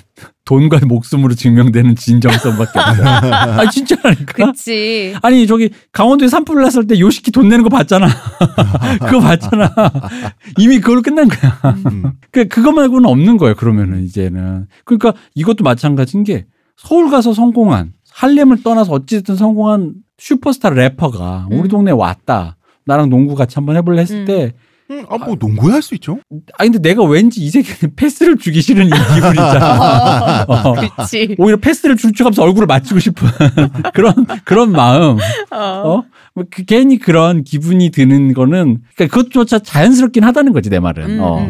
돈과 목숨으로 증명되는 진정성밖에 없어요. 아 진짜라니까. 그치. 아니 저기 강원도에 산불 났을 때 요시키 돈 내는 거 봤잖아. 그거 봤잖아. 이미 그걸로 끝난 거야. 음. 그 그거 말고는 없는 거예요. 그러면은 이제는 그러니까 이것도 마찬가지인 게 서울 가서 성공한 할렘을 떠나서 어찌됐든 성공한 슈퍼스타 래퍼가 우리 음. 동네 에 왔다. 나랑 농구 같이 한번 해볼래 했을 음. 때 음, 아, 뭐 농구야 할 수 있죠. 아니 근데 내가 왠지 이 새끼는 패스를 주기 싫은 이 기분이잖아. 어. 그치. 오히려 패스를 줄쳐가면서 얼굴을 맞추고 싶은 그런 그런 마음. 어. 어? 뭐 그, 괜히 그런 기분이 드는 거는 그러니까 그것조차 자연스럽긴 하다는 거지 내 말은. 음, 어.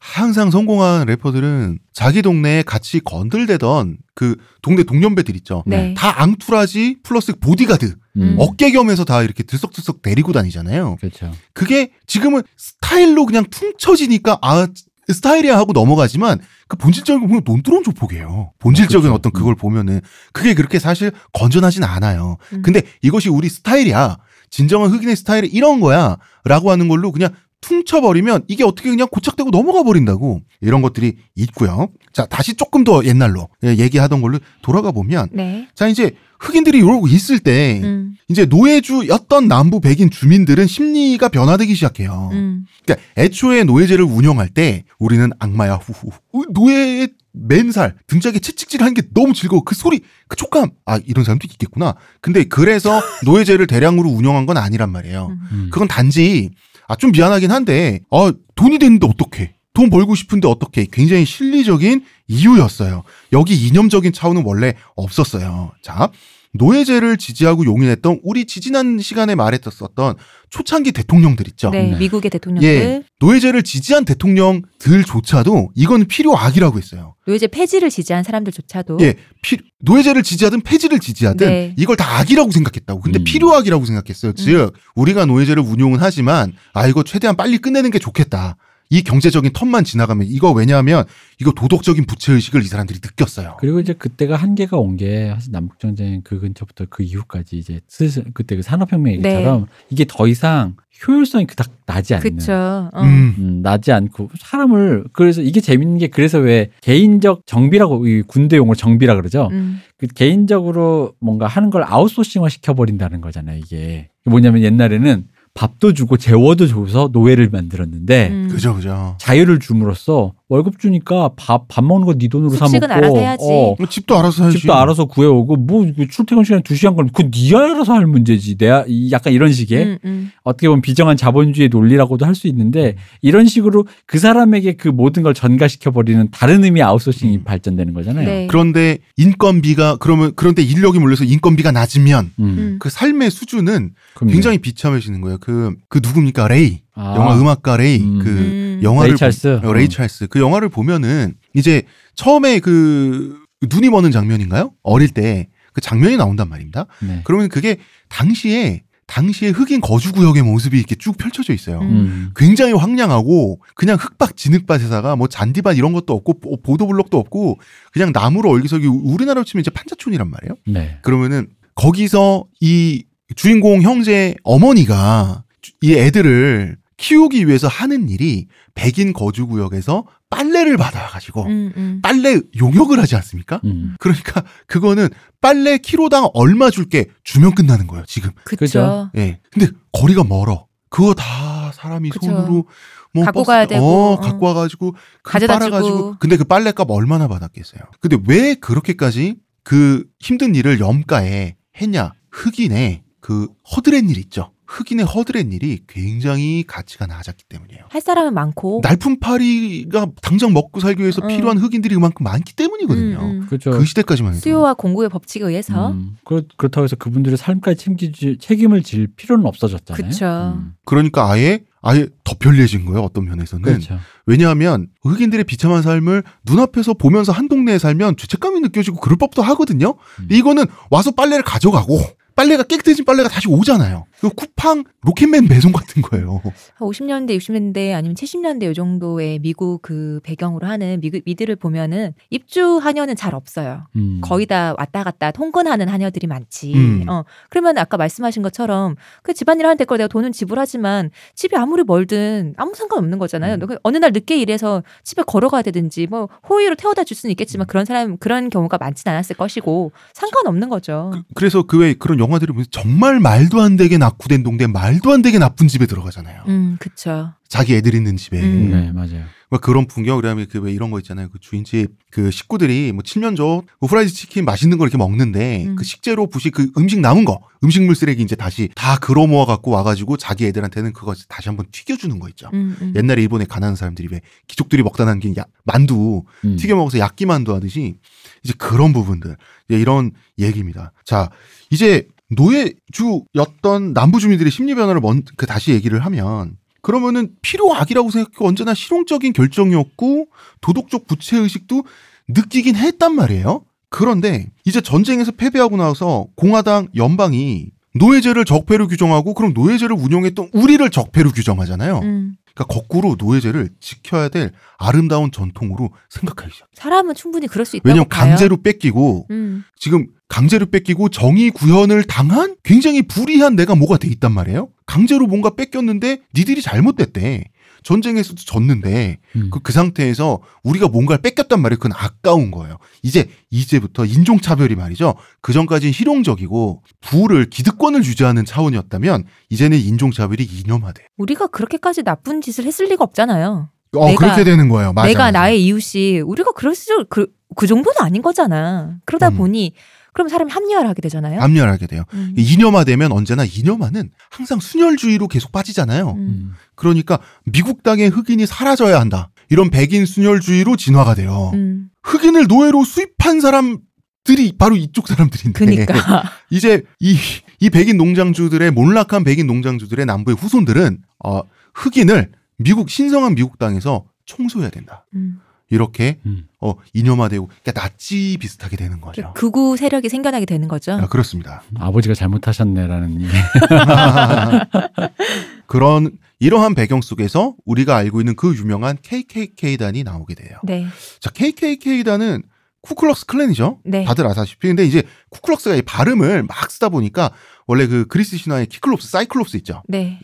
음. 음. 항상 성공한 래퍼들은 자기 동네에 같이 건들대던 그 동네 동년배들 있죠. 네. 다 앙투라지 플러스 보디가드 음. 어깨 겸해서 다 이렇게 들썩들썩 데리고 다니잖아요. 그렇죠. 그게 지금은 스타일로 그냥 퉁쳐지니까 아 스타일이야 하고 넘어가지만 그 본질적인 거 보면 논두렁 조폭이에요. 본질적인 그렇죠. 어떤 그걸 보면은 그게 그렇게 사실 건전하진 않아요. 음. 근데 이것이 우리 스타일이야. 진정한 흑인의 스타일이 이런 거야. 라고 하는 걸로 그냥 퉁쳐버리면 이게 어떻게 그냥 고착되고 넘어가 버린다고 이런 것들이 있고요. 자 다시 조금 더 옛날로 예, 얘기하던 걸로 돌아가 보면 네. 자 이제 흑인들이 이러고 있을 때 음. 이제 노예주였던 남부 백인 주민들은 심리가 변화되기 시작해요. 음. 그러니까 애초에 노예제를 운영할 때 우리는 악마야 후후 어, 노예의 맨살 등짝에 채찍질하는 게 너무 즐거워 그 소리 그 촉감 아 이런 사람도 있겠구나 근데 그래서 노예제를 대량으로 운영한 건 아니란 말이에요 음. 음. 그건 단지 아 좀 미안하긴 한데 아 돈이 됐는데 어떡해? 돈 벌고 싶은데 어떻게 굉장히 실리적인 이유였어요. 여기 이념적인 차원은 원래 없었어요. 자 노예제를 지지하고 용인했던 우리 지지난 시간에 말했었던 초창기 대통령들 있죠 네. 네. 미국의 대통령들. 예. 노예제를 지지한 대통령들조차도 이건 필요악이라고 했어요. 노예제 폐지를 지지한 사람들조차도. 예, 피, 노예제를 지지하든 폐지를 지지하든 네. 이걸 다 악이라고 생각했다고. 근데 음. 필요악이라고 생각했어요. 즉 우리가 노예제를 운용은 하지만 아 이거 최대한 빨리 끝내는 게 좋겠다. 이 경제적인 텀만 지나가면 이거 왜냐하면 이거 도덕적인 부채 의식을 이 사람들이 느꼈어요. 그리고 이제 그때가 한계가 온 게 사실 남북 전쟁 그 근처부터 그 이후까지 이제 슬슬 그때 그 산업혁명 얘기처럼 이게 더 이상 효율성이 그닥 나지 않는. 그쵸. 어. 음. 음, 나지 않고 사람을 그래서 이게 재밌는 게 그래서 왜 개인적 정비라고 이 군대 용어 정비라 그러죠. 음. 그 개인적으로 뭔가 하는 걸 아웃소싱화 시켜버린다는 거잖아요. 이게 뭐냐면 옛날에는 밥도 주고 재워도 줘서 노예를 만들었는데 음. 그죠, 그죠. 자유를 줌으로써 월급 주니까 밥 밥 먹는 거 네 돈으로 사 숙식은 먹고 알아서 해야지. 어, 집도 알아서 해야지. 집도 알아서 구해오고 뭐 출퇴근 시간 두 시간 걸리면 그네 알아서 할 문제지. 내가 이- 약간 이런 식의 음, 음. 어떻게 보면 비정한 자본주의 논리라고도 할 수 있는데 이런 식으로 그 사람에게 그 모든 걸 전가시켜 버리는 다른 의미의 아웃소싱이 음. 발전되는 거잖아요. 네. 그런데 인건비가 그러면 그런데 인력이 몰려서 인건비가 낮으면 음, 음. 그 삶의 수준은 그럼요. 굉장히 비참해지는 거예요. 그그 누굽니까 레이 아, 영화 음악가 레이 음. 그 음. 영화를 레이 찰스. 보- 어, 레이 찰스 그 영화를 보면은 이제 처음에 그 눈이 머는 장면인가요? 어릴 때 그 장면이 나온단 말입니다. 네. 그러면 그게 당시에 당시의 흑인 거주 구역의 모습이 이렇게 쭉 펼쳐져 있어요. 음. 음. 굉장히 황량하고 그냥 흙밭 진흙밭에다가 뭐 잔디밭 이런 것도 없고 보- 보도블록도 없고 그냥 나무로 얼기설기 우리나라로 치면 이제 판자촌이란 말이에요. 네. 그러면은 거기서 이 주인공 형제 어머니가 주- 이 애들을 키우기 위해서 하는 일이 백인 거주 구역에서 빨래를 받아가지고 음, 음. 빨래 용역을 하지 않습니까? 음. 그러니까 그거는 빨래 키로당 얼마 줄게 주면 끝나는 거예요 지금. 그죠. 예. 근데 거리가 멀어. 그거 다 사람이 그쵸. 손으로 뭐 갖고 버스- 가야 되고, 어, 어. 갖고 와가지고 그 가져다 빨아가지고 주고. 근데 그 빨래값 얼마나 받았겠어요. 근데 왜 그렇게까지 그 힘든 일을 염가에 했냐? 흑인의 그 허드렛 일 있죠. 흑인의 허드렛 일이 굉장히 가치가 낮았기 때문이에요. 할 사람은 많고. 날품파리가 당장 먹고 살기 위해서 음. 필요한 흑인들이 그만큼 많기 때문이거든요. 음, 음. 그렇죠. 그 시대까지만 해도. 수요와 공급의 법칙에 의해서. 음. 그, 그렇 다고 해서 그분들의 삶까지 책임질, 책임을 질 필요는 없어졌잖아요. 음. 그러니까 아예 아예 더 편리해진 거예요. 어떤 면에서는. 그렇죠. 왜냐하면 흑인들의 비참한 삶을 눈앞에서 보면서 한 동네에 살면 죄책감이 느껴지고 그럴 법도 하거든요. 음. 이거는 와서 빨래를 가져가고 빨래가 깨끗해진 빨래가 다시 오잖아요. 그 쿠팡 로켓맨 배송 같은 거예요. 한 50년대, 60년대 아니면 70년대 이 정도의 미국 그 배경으로 하는 미국 미드를 보면은 입주 하녀는 잘 없어요. 음. 거의 다 왔다 갔다 통근하는 하녀들이 많지. 음. 어. 그러면 아까 말씀하신 것처럼 그 집안일 하는 데 걸 내가 돈은 지불하지만 집이 아무리 멀든 아무 상관없는 거잖아요. 음. 그 어느 날 늦게 일해서 집에 걸어가야 되든지 뭐 호의로 태워다 줄 수는 있겠지만 그런 사람 그런 경우가 많진 않았을 것이고 상관없는 거죠. 그, 래서 그외 그런 영 화들을 보면 정말 말도 안 되게 낙후된 동네 말도 안 되게 나쁜 집에 들어가잖아요. 음, 그쵸. 자기 애들 있는 집에. 음. 네, 맞아요. 막 그런 풍경 그다음에 그 왜 이런 거 있잖아요. 그 주인집 그 식구들이 뭐 칠면조 뭐 후라이드 치킨 맛있는 거 이렇게 먹는데 음. 그 식재료 부식 그 음식 남은 거 음식물 쓰레기 이제 다시 다 걸어 모아 갖고 와 가지고 자기 애들한테는 그거 다시 한번 튀겨 주는 거 있죠. 음, 음. 옛날에 일본에 가난한 사람들이 왜 귀족들이 먹다 남긴 야, 만두 음. 튀겨 먹어서 야끼 만두 하듯이 이제 그런 부분들 이제 이런 얘기입니다. 자 이제 노예주였던 남부 주민들의 심리 변화를 먼, 그 다시 얘기를 하면 그러면은 필요악이라고 생각하고 언제나 실용적인 결정이었고 도덕적 부채 의식도 느끼긴 했단 말이에요. 그런데 이제 전쟁에서 패배하고 나서 공화당 연방이 노예제를 적폐로 규정하고 그럼 노예제를 운영했던 우리를 적폐로 규정하잖아요. 음. 그러니까 거꾸로 노예제를 지켜야 될 아름다운 전통으로 생각하기 시작. 사람은 충분히 그럴 수 있다고 왜냐면. 강제로 뺏기고 음. 지금 강제로 뺏기고 정의 구현을 당한 굉장히 불이한 내가 뭐가 돼 있단 말이에요. 강제로 뭔가 뺏겼는데 니들이 잘못됐대. 전쟁에서도 졌는데 음. 그, 그 상태에서 우리가 뭔가를 뺏겼단 말이에요. 그건 아까운 거예요. 이제 이제부터 인종차별이 말이죠. 그 전까지는 실용적이고 부를 기득권을 유지하는 차원이었다면 이제는 인종차별이 이념화돼. 우리가 그렇게까지 나쁜 짓을 했을 리가 없잖아요. 어 내가- 그렇게 되는 거예요. 맞아. 내가 맞아. 나의 이웃이 우리가 그럴 수, 그, 그 정도는 아닌 거잖아. 그러다 음. 보니 그럼 사람이 합리화를 하게 되잖아요. 합리화하게 돼요. 음. 이념화되면 언제나 이념화는 항상 순혈주의로 계속 빠지잖아요. 음. 음. 그러니까 미국 땅의 흑인이 사라져야 한다. 이런 백인 순혈주의로 진화가 돼요. 음. 흑인을 노예로 수입한 사람들이 바로 이쪽 사람들인데. 그니까. 이제 이, 이 백인 농장주들의 몰락한 백인 농장주들의 남부의 후손들은 어, 흑인을 미국 신성한 미국 땅에서 청소해야 된다. 음. 이렇게 음. 어, 이념화되고 그러니까 나치 비슷하게 되는 거죠. 극우 세력이 생겨나게 되는 거죠. 아, 그렇습니다. 아버지가 잘못하셨네라는 얘기. 그런 이러한 배경 속에서 우리가 알고 있는 그 유명한 KKK단이 나오게 돼요. 네. 자, KKK단은 쿠클럭스 클랜이죠. 네. 다들 아시다시피. 근데 이제 쿠클럭스가 이 발음을 막 쓰다 보니까 원래 그 그리스 신화의 키클롭스, 사이클롭스 있죠. 네.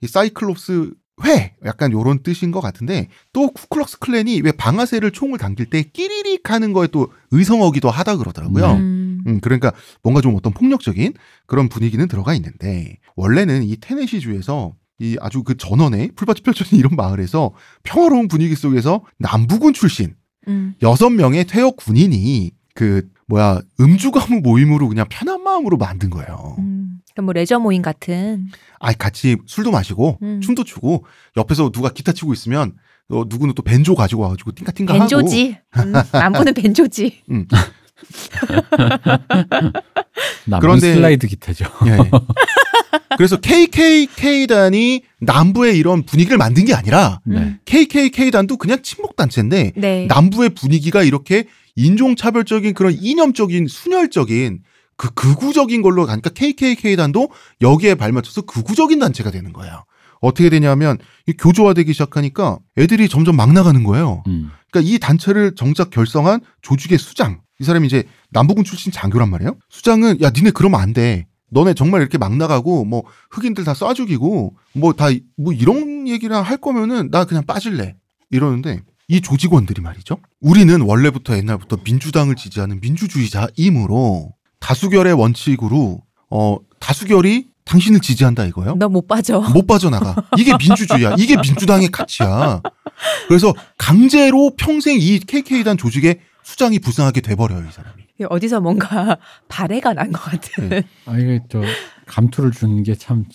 이 사이클롭스 회 약간 요런 뜻인 것 같은데 또 쿠클럭스 클랜이 왜 방아쇠를 총을 당길 때 끼리릭 하는 거에 또 의성어기도 하다 그러더라고요. 음. 음, 그러니까 뭔가 좀 어떤 폭력적인 그런 분위기는 들어가 있는데 원래는 이 테네시 주에서 이 아주 그 전원에 풀밭이 펼쳐진 이런 마을에서 평화로운 분위기 속에서 남부군 출신 음. 여섯 명의 퇴역 군인이 그 뭐야 음주 가무 모임으로 그냥 편한 마음으로 만든 거예요. 음. 그러니까 뭐 레저 모임 같은. 아 같이 술도 마시고 음. 춤도 추고 옆에서 누가 기타 치고 있으면 어, 누구는 또 벤조 가지고 와가지고 띵까띵까 하고 벤조지. 음. 남부는 벤조지. 음. 그런데- 슬라이드 기타죠. 예. 그래서 KKK단이 남부의 이런 분위기를 만든 게 아니라 네. 음. KKK단도 그냥 친목 단체인데 네. 남부의 분위기가 이렇게 인종차별적인 그런 이념적인 순혈적인 그 극우적인 걸로 가니까 KKK단도 여기에 발맞춰서 극우적인 단체가 되는 거예요. 어떻게 되냐면 이 교조화되기 시작하니까 애들이 점점 막 나가는 거예요. 음. 그러니까 이 단체를 정작 결성한 조직의 수장. 이 사람이 이제 남부군 출신 장교란 말이에요. 수장은 야 니네 그러면 안 돼. 너네 정말 이렇게 막 나가고 뭐 흑인들 다 쏴 죽이고 뭐 다뭐 이런 얘기를 할 거면은 나 그냥 빠질래. 이러는데 이 조직원들이 말이죠. 우리는 원래부터 옛날부터 민주당을 지지하는 민주주의자이므로 다수결의 원칙으로 어 다수결이 당신을 지지한다 이거예요. 너못 빠져. 못 빠져나가. 이게 민주주의야. 이게 민주당의 가치야. 그래서 강제로 평생 이 KK단 조직의 수장이 부상하게 돼버려요, 이 사람이. 어디서 뭔가 발해가 난 것 같은. 네. 아 이게 저 감투를 주는 게 참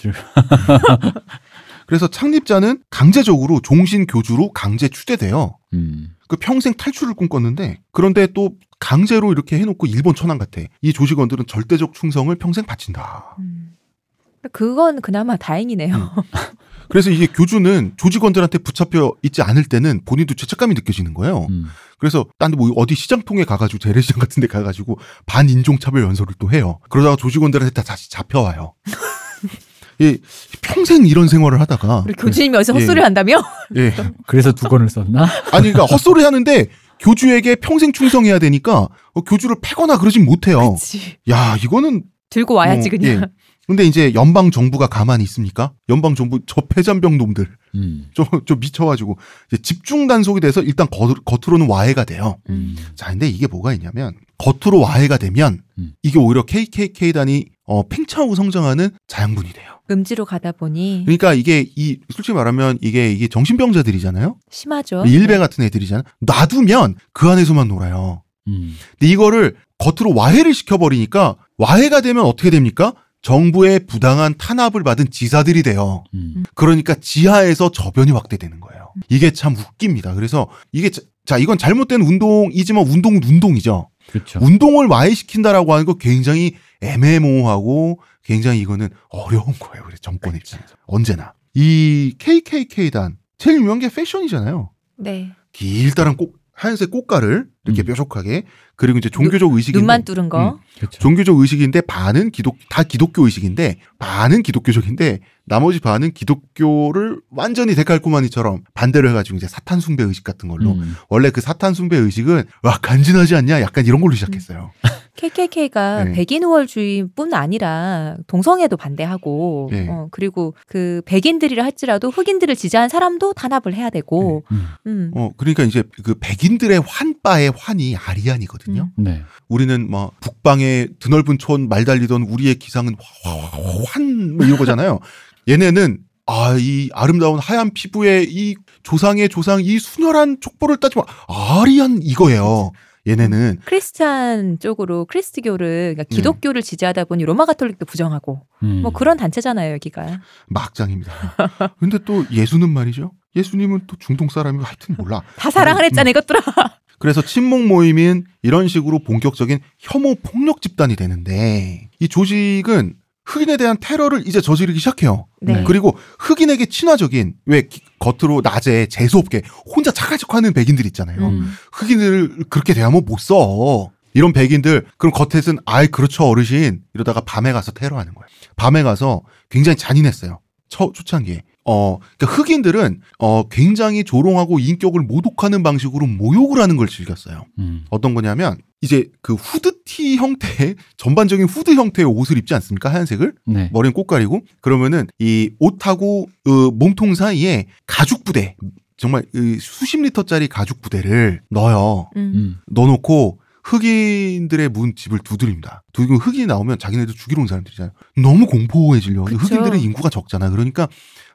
그래서 창립자는 강제적으로 종신 교주로 강제 추대돼요. 음. 그 평생 탈출을 꿈꿨는데 그런데 또 강제로 이렇게 해놓고 일본 천황 같아. 이 조직원들은 절대적 충성을 평생 바친다. 음. 그건 그나마 다행이네요. 음. 그래서 이게 교주는 조직원들한테 붙잡혀 있지 않을 때는 본인도 죄책감이 느껴지는 거예요. 음. 그래서 딴뭐 어디 시장통에 가가지고 재래시장 같은 데 가가지고 반인종차별 연설을 또 해요. 그러다가 조직원들한테 다 다시 잡혀와요. 예, 평생 이런 생활을 하다가 우리 교주님이 어디서 예. 헛소리 를 한다며? 예. 그래서 두 권을 썼나? 아니 그러니까 헛소리 하는데 교주에게 평생 충성해야 되니까 어, 교주를 패거나 그러진 못해요. 그치. 야, 이거는 들고 와야지 어, 그냥. 예. 근데 이제 연방 정부가 가만히 있습니까? 연방 정부 저 폐잔병 놈들 음. 좀, 좀 미쳐가지고 이제 집중 단속이 돼서 일단 겉, 겉으로는 와해가 돼요. 음. 자, 근데 이게 뭐가 있냐면 겉으로 와해가 되면 음. 이게 오히려 KKK단이 어, 팽창하고 성장하는 자양분이 돼요. 음지로 가다 보니 그러니까 이게 이 솔직히 말하면 이게 이게 정신병자들이잖아요. 심하죠. 일베 같은 애들이잖아요. 놔두면 그 안에서만 놀아요. 음. 근데 이거를 겉으로 와해를 시켜버리니까 와해가 되면 어떻게 됩니까? 정부의 부당한 탄압을 받은 지사들이 돼요. 음. 그러니까 지하에서 저변이 확대되는 거예요. 이게 참 웃깁니다. 그래서 이게 자, 자, 이건 잘못된 운동이지만 운동은 운동이죠. 그렇죠. 운동을 와해시킨다라고 하는 거 굉장히 애매모호하고 굉장히 이거는 어려운 거예요. 그래 정권 입장에서 언제나 이 KKK단 제일 유명한 게 패션이잖아요. 네. 길다란 꽃 하얀색 꽃가를 이렇게 음. 뾰족하게 그리고 이제 종교적 의식인데 눈만 뚫은 거. 그렇죠. 종교적 의식인데 반은 기독 다 기독교 의식인데 반은 기독교적인데 나머지 반은 기독교를 완전히 데칼코마니처럼 반대로 해가지고 이제 사탄 숭배 의식 같은 걸로 음. 원래 그 사탄 숭배 의식은 와 간지나지 않냐 약간 이런 걸로 시작했어요. KKK가 네. 백인 우월주의뿐 아니라 동성애도 반대하고 네. 어, 그리고 그 백인들이라 할지라도 흑인들을 지지한 사람도 탄압을 해야 되고 음. 음. 어 그러니까 이제 그 백인들의 환바 의 환이 아리안이거든요. 네. 우리는 뭐 북방의 드넓은 촌 말 달리던 우리의 기상은 환 뭐 이런 거잖아요. 얘네는 아 이 아름다운 하얀 피부에 이 조상의 조상 이 순혈한 족보를 따지면 아리안 이거예요. 얘네는 크리스찬 쪽으로 크리스트교를 그러니까 네. 기독교를 지지하다 보니 로마 가톨릭도 부정하고 음. 뭐 그런 단체잖아요 여기가. 막장입니다. 근데 또 예수는 말이죠. 예수님은 또 중동 사람이고 하여튼 몰라. 다 사랑을 했잖아 이것들아. 그래서 친목 모임인 이런 식으로 본격적인 혐오 폭력 집단이 되는데 이 조직은 흑인에 대한 테러를 이제 저지르기 시작해요. 네. 그리고 흑인에게 친화적인 왜 기- 겉으로 낮에 재수 없게 혼자 착할척하는 백인들 있잖아요. 음. 흑인을 그렇게 대하면 못 써. 이런 백인들 그럼 겉에서는 아이 그렇죠 어르신 이러다가 밤에 가서 테러하는 거예요. 밤에 가서 굉장히 잔인했어요. 초, 초창기에. 어, 그러니까 흑인들은 어 굉장히 조롱하고 인격을 모독하는 방식으로 모욕을 하는 걸 즐겼어요. 음. 어떤 거냐면 이제 그 후드티 형태의 전반적인 후드 형태의 옷을 입지 않습니까? 하얀색을 네. 머리는 꽃가리고 그러면은 이 옷하고 어, 몸통 사이에 가죽 부대 정말 이 수십 리터짜리 가죽 부대를 넣어요. 음. 음. 넣어놓고 흑인들의 문 집을 두드립니다. 두드리면 흑인이 나오면 자기네들 죽이러 온 사람들이잖아요. 너무 공포해지려. 흑인들은 인구가 적잖아. 그러니까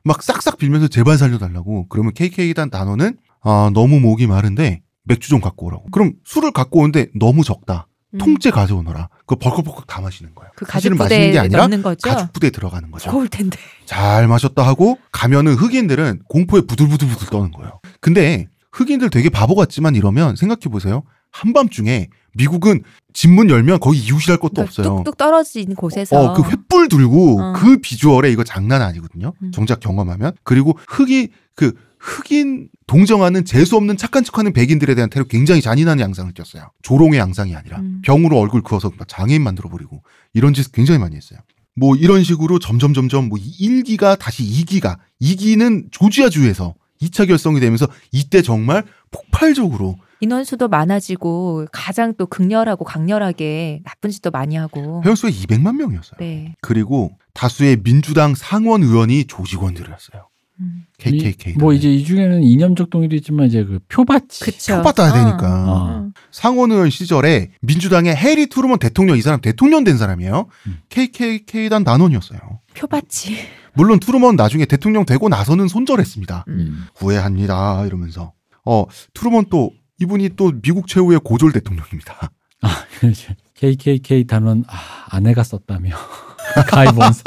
막 싹싹 빌면서 제발 살려달라고. 그러면 KK단 단어는 아 너무 목이 마른데 맥주 좀 갖고 오라고. 그럼 술을 갖고 오는데 너무 적다. 음. 통째 가져오너라. 그거 벌컥벌컥 다 마시는 거예요. 그 가죽 사실은 마시는 부대에 게 아니라. 가죽 부대에 들어가는 거죠. 좋을 텐데. 잘 마셨다 하고 가면은 흑인들은 공포에 부들부들부들 떠는 거예요. 근데 흑인들 되게 바보 같지만 이러면 생각해 보세요. 한밤중에 미국은 집문 열면 거의 이웃이랄 것도 그러니까 없어요. 뚝뚝 떨어진 곳에서 어, 그 횃불 들고 어. 그 비주얼에 이거 장난 아니거든요. 음. 정작 경험하면. 그리고 흑이 그 흑인 동정하는 재수 없는 착한 척하는 백인들에 대한 테러 굉장히 잔인한 양상을 띄었어요. 조롱의 양상이 아니라 음. 병으로 얼굴 그어서 막 장애인 만들어 버리고 이런 짓 굉장히 많이 했어요. 뭐 이런 식으로 점점 점점 뭐 1기가 다시 2기가 2기는 조지아주에서 2차 결성이 되면서 이때 정말 폭발적으로 인원수도 많아지고 가장 또 극렬하고 강렬하게 나쁜 짓도 많이 하고. 회원수가 200만 명이었어요. 네. 그리고 다수의 민주당 상원 의원이 조직원들이었어요. 음. KKK. 뭐 이제 이 중에는 이념적 동의도 있지만 이제 그 표받지. 그쵸. 표받아야 어. 되니까. 어. 상원 의원 시절에 민주당의 해리 트루먼 대통령 이 사람 대통령 된 사람이에요. 음. KKK단 단원이었어요. 표받지. 물론 트루먼 나중에 대통령 되고 나서는 손절했습니다. 음. 후회합니다 이러면서 어 트루먼 또 이분이 또 미국 최후의 고졸 대통령입니다. KKK 단원 아, 아내가 썼다며. 가입원사.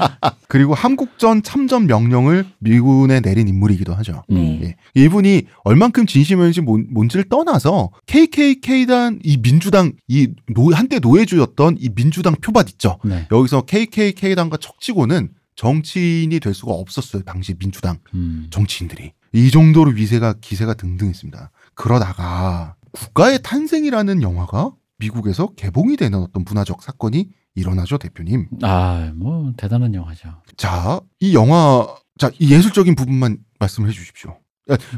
그리고 한국전 참전 명령을 미군에 내린 인물이기도 하죠. 음. 예. 이분이 얼만큼 뭔- 뭔지를 떠나서 KKK단 이 민주당 이 노, 한때 노예주였던 이 민주당 표밭 있죠. 네. 여기서 KKK단과 척지고는 정치인이 될 수가 없었어요. 당시 민주당 음. 정치인들이 이 정도로 위세가 기세가 등등했습니다. 그러다가 국가의 탄생이라는 영화가 미국에서 개봉이 되는 어떤 문화적 사건이 일어나죠, 대표님. 아, 뭐 대단한 영화죠. 자, 이 영화, 자, 이 예술적인 부분만 말씀해 주십시오.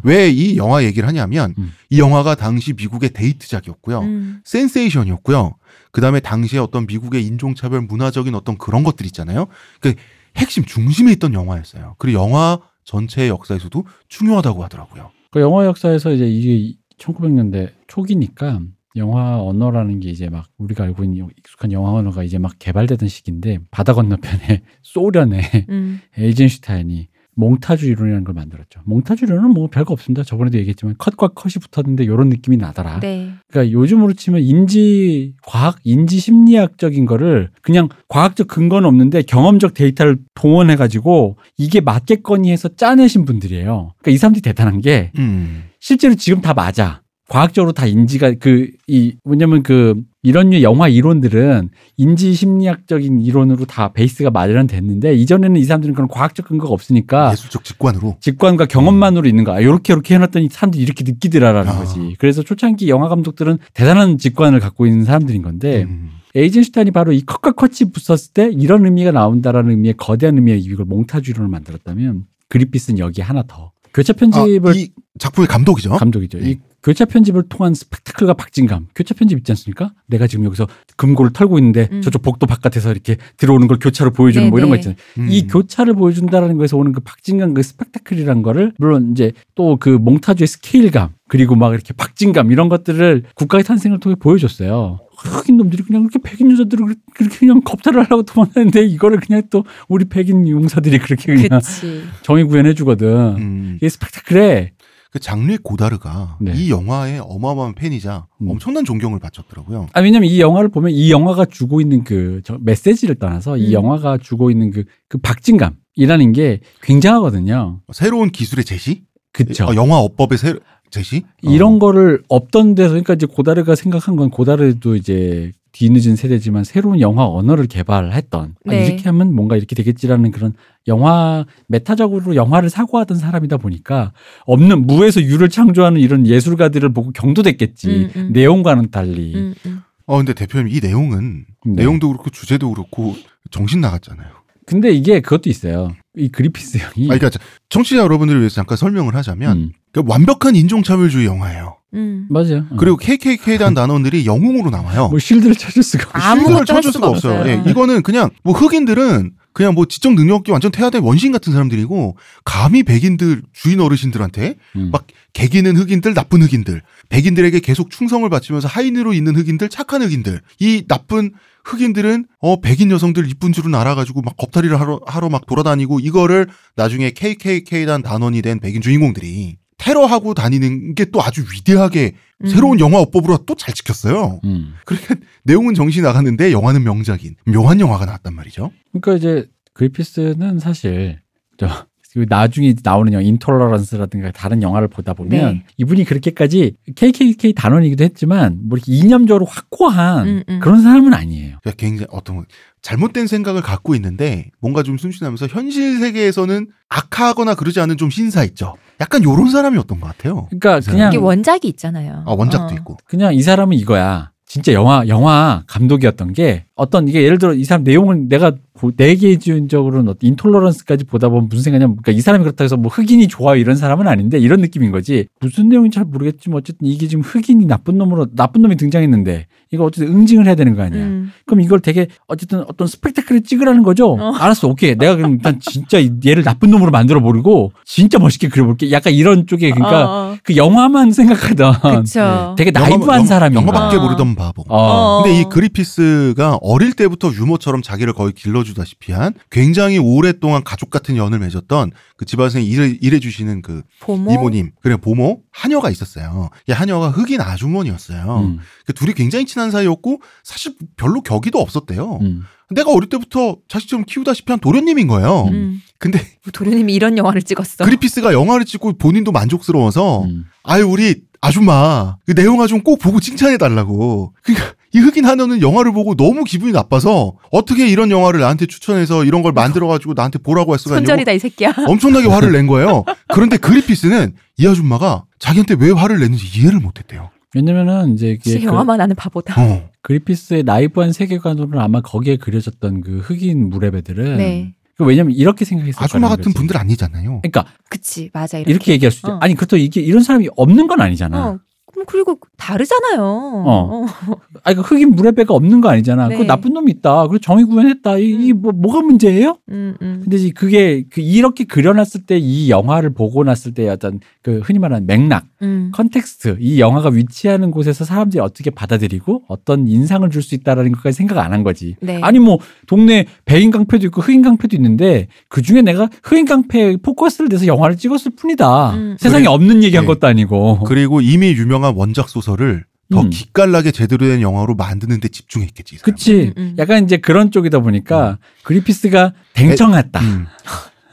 왜 이 영화 얘기를 하냐면, 음. 이 영화가 당시 미국의 데이트작이었고요. 음. 센세이션이었고요. 그 다음에 당시에 어떤 미국의 인종차별 문화적인 어떤 그런 것들 있잖아요. 그 핵심 중심에 있던 영화였어요. 그리고 영화 전체의 역사에서도 중요하다고 하더라고요. 그 영화 역사에서 이제 이게 1900년대 초기니까 영화 언어라는 게 이제 막 우리가 알고 있는 익숙한 영화 언어가 이제 막 개발되던 시기인데 바다 건너편에 소련의 음. 에이젠슈타인이 몽타주 이론이라는 걸 만들었죠. 몽타주 이론은 뭐 별거 없습니다. 저번에도 얘기했지만 컷과 컷이 붙었는데 이런 느낌이 나더라. 네. 그러니까 요즘으로 치면 인지 과학, 인지 심리학적인 거를 그냥 과학적 근거는 없는데 경험적 데이터를 동원해 가지고 이게 맞겠거니 해서 짜내신 분들이에요. 그러니까 이 사람들이 대단한 게 음. 실제로 지금 다 맞아. 과학적으로 다 인지가 그 이 뭐냐면 그 이런 류 영화 이론들은 인지 심리학적인 이론으로 다 베이스가 마련됐는데 이전에는 이 사람들은 그런 과학적 근거가 없으니까 예술적 직관으로. 직관과 경험만으로 있는 거야. 이렇게 이렇게 해 놨더니 사람들이 이렇게 느끼더라라는 아. 거지. 그래서 초창기 영화 감독들은 대단한 직관을 갖고 있는 사람들인 건데 음. 에이젠슈타인이 바로 이 컷과 컷이 붙었을 때 이런 의미가 나온다라는 의미의 거대한 의미의 이걸 몽타주 이론을 만들었다면 그리피스는 여기 하나 더 교차 편집을 아, 이 작품의 감독이죠. 감독이죠. 네. 이 교차 편집을 통한 스펙타클과 박진감. 교차 편집 있지 않습니까? 내가 지금 여기서 금고를 털고 있는데 음. 저쪽 복도 바깥에서 이렇게 들어오는 걸 교차로 보여주는 뭐 이런 거 네네. 있잖아요. 음. 이 교차를 보여준다라는 거에서 오는 그 박진감, 그 스펙타클이란 거를 물론 이제 또 그 몽타주의 스케일감 그리고 막 이렇게 박진감 이런 것들을 국가의 탄생을 통해 보여줬어요. 흑인 놈들이 그냥 그렇게 백인 여자들을 그렇게 그냥 겁탈을 하려고 도망가는데 이거를 그냥 또 우리 백인 용사들이 그렇게 그냥 그치. 정의 구현해 주거든. 음. 이게 스펙타클해. 그 장르 고다르가 네. 이 영화의 어마어마한 팬이자 음. 엄청난 존경을 바쳤더라고요. 아, 왜냐면 이 영화를 보면 이 영화가 주고 있는 그저 메시지를 떠나서 이 음. 영화가 주고 있는 그, 그 박진감이라는 게 굉장하거든요. 새로운 기술의 제시, 그쵸. 어, 영화 어법의 새, 제시, 이런 어. 거를 없던 데서 그러니까 이제 고다르가 생각한 건 고다르도 이제 뒤늦은 세대지만 새로운 영화 언어를 개발했던 아, 네. 이렇게 하면 뭔가 이렇게 되겠지라는 그런 영화 메타적으로 영화를 사고하던 사람이다 보니까 없는 무에서 유를 창조하는 이런 예술가들을 보고 경도됐겠지 음, 음. 내용과는 달리 음, 음. 어 근데 대표님 이 내용은 네. 내용도 그렇고 주제도 그렇고 정신 나갔잖아요. 근데 이게 그것도 있어요 이 그리피스 형이 아, 그러니까 청취자 여러분들을 위해서 잠깐 설명을 하자면 음, 그러니까 완벽한 인종차별주의 영화예요. 음. 맞아요 어. 그리고 KKK단 단원들이 영웅으로 나와요. 뭐 실드를 찾을 수가 없어 아무것도 실드를 수가 수가 없어요. 없어요. 예, 이거는 그냥 뭐 흑인들은 그냥 뭐 지적 능력이 완전 태아된 원신 같은 사람들이고 감히 백인들 주인 어르신들한테 음. 막 개기는 흑인들 나쁜 흑인들 백인들에게 계속 충성을 바치면서 하인으로 있는 흑인들 착한 흑인들 이 나쁜 흑인들은 어 백인 여성들 이쁜 줄은 알아가지고 막 겁탈이를 하러 하러 막 돌아다니고 이거를 나중에 KKK단 단원이 된 백인 주인공들이 테러하고 다니는 게 또 아주 위대하게 음. 새로운 영화 어법으로 또 잘 지켰어요. 음. 그러니까 내용은 정신이 나갔는데 영화는 명작인 묘한 영화가 나왔단 말이죠. 그러니까 이제 그리피스는 사실 저 그 나중에 나오는 영화 인톨러런스라든가 다른 영화를 보다 보면 네. 이분이 그렇게까지 KKK 단원이기도 했지만 뭐 이렇게 이념적으로 확고한 음, 음. 그런 사람은 아니에요. 그러니까 굉장히 어떤 잘못된 생각을 갖고 있는데 뭔가 좀 순진하면서 현실 세계에서는 악하거나 그러지 않은 좀 신사 있죠. 약간 요런 사람이었던 것 같아요. 그러니까 그 그냥 이게 원작이 있잖아요. 아 원작도 어. 있고. 그냥 이 사람은 이거야. 진짜 영화 영화 감독이었던 게 어떤 이게 예를 들어 이 사람 내용을 내가 내계주의적으로는 어떤 인톨러런스까지 보다 보면 무슨 생각이냐면 그러니까 이 사람이 그렇다고 해서 뭐 흑인이 좋아요 이런 사람은 아닌데 이런 느낌인 거지 무슨 내용인지 잘 모르겠지만 어쨌든 이게 지금 흑인이 나쁜 놈으로 나쁜 놈이 등장했는데 이거 어쨌든 응징을 해야 되는 거 아니야 음. 그럼 이걸 되게 어쨌든 어떤 스펙타클을 찍으라는 거죠 어. 알았어 오케이 내가 그럼 일단 진짜 이- 얘를 나쁜 놈으로 만들어 버리고 진짜 멋있게 그려볼게 약간 이런 쪽에 그러니까 어, 어. 그 영화만 생각하던 그쵸. 되게 나이브한 영어밖에 어. 모르던 바보. 어. 근데 이 그리피스가 어릴 때부터 유머처럼 자기를 거의 길러 주다시피 한 굉장히 오랫동안 가족 같은 연을 맺었던 그 집안에서 일해, 일해 주시는 그 보모. 이모님, 그래 보모, 하녀가 있었어요. 이 하녀가 흑인 아주머니였어요. 음, 그 둘이 굉장히 친한 사이였고 사실 별로 격의도 없었대요. 음. 내가 어릴 때부터 자식처럼 키우다시피 한 도련님인 거예요. 음. 근데 도련님이 이런 영화를 찍었어. 그리피스가 영화를 찍고 본인도 만족스러워서 음. 아유 우리 아줌마 그 내용화 좀꼭 보고 칭찬해 달라고. 그러니까 이 흑인 하녀는 영화를 보고 너무 기분이 나빠서 어떻게 이런 영화를 나한테 추천해서 이런 걸 만들어 가지고 나한테 보라고 했어 가지고 손절이다 이 새끼야. 엄청나게 화를 낸 거예요. 그런데 그리피스는 이 아줌마가 자기한테 왜 화를 냈는지 이해를 못했대요. 왜냐면은 이제 이게 그 영화만 하는 바보다. 어. 그리피스의 나이브한 세계관으로는 아마 거기에 그려졌던 그 흑인 무뢰배들은 네. 그 왜냐면 이렇게 생각했을 아줌마 같은 거지. 분들 아니잖아요. 그러니까 그치 맞아 이렇게. 이렇게, 얘기할 수 있죠. 어. 아니 그렇다고 이게 이런 사람이 없는 건 아니잖아. 어. 그럼 그리고 다르잖아요. 어. 아니 그 흑인 무뢰배가 없는 거 아니잖아. 네. 그 나쁜 놈이 있다. 그리고 정의 구현했다. 이- 이게 뭐 뭐가 문제예요? 음, 음. 근데 이제 그게 그 이렇게 그려놨을 때 이 영화를 보고 났을 때 어떤 그 흔히 말하는 맥락, 음. context, 이 영화가 위치하는 곳에서 사람들이 어떻게 받아들이고 어떤 인상을 줄 수 있다라는 것까지 생각 안 한 거지. 네. 아니 뭐 동네 백인 깡패도 있고 흑인 깡패도 있는데 그 중에 내가 흑인 깡패 포커스를 내서 영화를 찍었을 뿐이다. 음. 세상에 그래. 없는 얘기한 네. 것도 아니고. 그리고 이미 유명한 원작 소설을 더 음. 기깔나게 제대로 된 영화로 만드는 데 집중했겠지. 이 사람은. 그치. 음, 음. 약간 이제 그런 쪽이다 보니까 그리피스가 댕청했다. 음.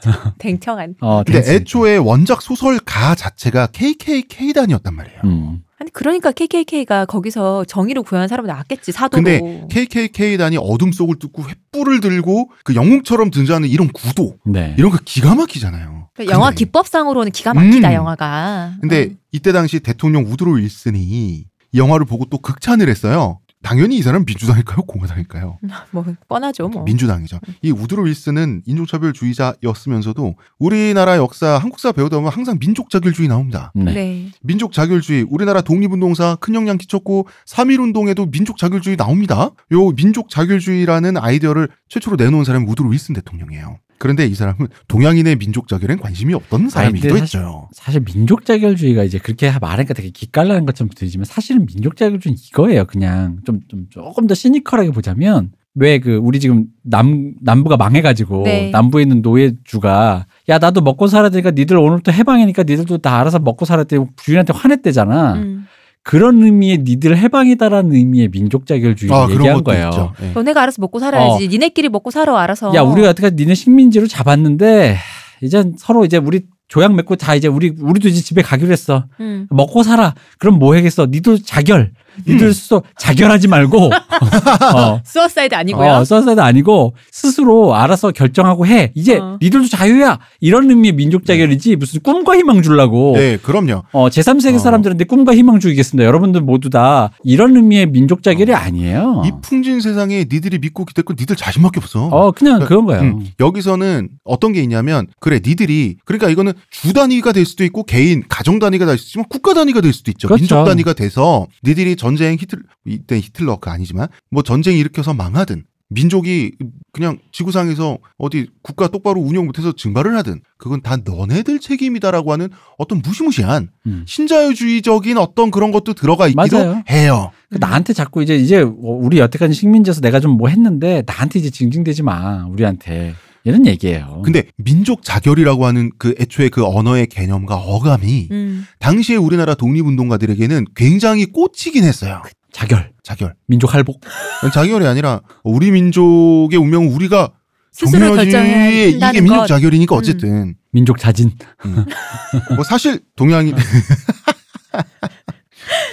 댕청한. 어, 근데 댕청. 애초에 원작 소설가 자체가 KKK단이었단 말이에요. 음. 아니 그러니까 KKK가 거기서 정의를 구현한 사람이 나왔겠지 사도로. 근데 KKK단이 어둠 속을 뚫고 횃불을 들고 그 영웅처럼 등장하는 이런 구도 네. 이런 거 기가 막히잖아요. 그러니까 영화 근데- 기법상으로는 기가 막히다 음. 영화가. 근데 음. 이때 당시 대통령 우드로 윌슨이 이 영화를 보고 또 극찬을 했어요. 당연히 이 사람 민주당일까요? 공화당일까요? 뭐 뻔하죠 뭐. 민주당이죠. 이 우드로 윌슨은 인종차별주의자였으면서도 우리나라 역사, 한국사 배우다 보면 항상 민족자결주의 나옵니다. 네. 네. 민족자결주의, 우리나라 독립운동사 큰 영향 끼쳤고 3.1운동에도 민족자결주의 나옵니다. 요 민족자결주의라는 아이디어를 최초로 내놓은 사람이 우드로 윌슨 대통령이에요. 그런데 이 사람은 동양인의 민족 자결엔 관심이 없던 사람이기도 사실- 했죠. 사실 민족 자결주의가 이제 그렇게 말하니까 되게 기깔나는 것처럼 들리지만 사실은 민족 자결주의는 이거예요. 그냥 좀, 좀 조금 더 시니컬하게 보자면 왜 그 우리 지금 남 남부가 망해가지고 네. 남부에 있는 노예주가 야 나도 먹고 살아야 되니까 니들 오늘부터 해방이니까 니들도 다 알아서 먹고 살아야 돼 주인한테 화냈대잖아. 음. 그런 의미의 니들 해방이다라는 의미의 민족자결주의 아, 를 얘기한 것도 거예요. 있죠. 예. 너네가 알아서 먹고 살아야지. 니네끼리 먹고 살아 알아서. 야 우리가 어떻게 니네 식민지로 잡았는데 이제 서로 이제 우리 조약 맺고 다 이제 우리 우리도 이제 집에 가기로 했어. 음. 먹고 살아. 그럼 뭐 하겠어? 니도 자결. 니들 음. 스스로 자결하지 말고 어. suicide 아니고요. 어, 써서도 아니고 스스로 알아서 결정하고 해. 이제 어. 니들도 자유야. 이런 의미의 민족 자결이지 무슨 꿈과 희망 주려고. 네, 그럼요. 어, 제3세계 어. 사람들한테 꿈과 희망 주겠습니다. 여러분들 모두 다 이런 의미의 민족 자결이 어. 아니에요. 이 풍진 세상에 니들이 믿고 기댈 건 니들 자신밖에 없어. 어, 그냥 그런 거예요. 음, 여기서는 어떤 게 있냐면 그래 니들이 그러니까 이거는 주 단위가 될 수도 있고 개인 가정 단위가 될 수도 있지만 국가 단위가 될 수도 있죠. 그렇죠. 민족 단위가 돼서 니들이 전쟁 히틀 이때 히틀러가 아니지만 뭐 전쟁 일으켜서 망하든 민족이 그냥 지구상에서 어디 국가 똑바로 운영 못해서 증발을 하든 그건 다 너네들 책임이다라고 하는 어떤 무시무시한 음. 신자유주의적인 어떤 그런 것도 들어가 있기도 맞아요. 해요. 그 나한테 자꾸 이제 이제 우리 여태까지 식민지에서 내가 좀 뭐 했는데 나한테 이제 징징대지 마 우리한테 이런 얘기예요. 근데 민족 자결이라고 하는 그 애초에 그 언어의 개념과 어감이 음. 당시에 우리나라 독립운동가들에게는 굉장히 꽂히긴 했어요. 자결, 자결. 민족 할복. 자결이 아니라 우리 민족의 운명은 우리가 스스로 결정해야 이게 민족 것. 자결이니까 어쨌든 민족 자진. 뭐 사실 동양인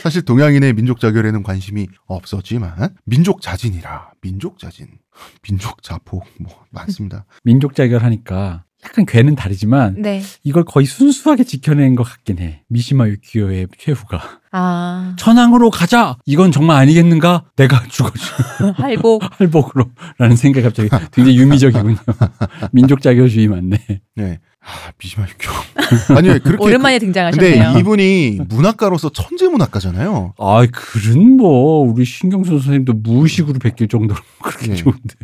사실 동양인의 민족 자결에는 관심이 없었지만 민족 자진이라 민족 자진 민족 자폭 뭐 많습니다. 민족 자결하니까 약간 괴는 다르지만 네. 이걸 거의 순수하게 지켜낸 것 같긴 해. 미시마 유키오의 최후가 아 천황으로 가자. 이건 정말 아니겠는가? 내가 죽어주 할복. 할복으로라는 생각이 갑자기 굉장히 유미적이군요. 민족 자교주의 맞네. 네. 아, 미시마 유교. 아니, 그렇게. 오랜만에 그- 등장하셨네요. 근데 이분이 문학가로서 천재 문학가잖아요. 아, 글은 뭐 우리 신경수 선생님도 무의식으로 베낄 정도로 그렇게 예. 좋은데.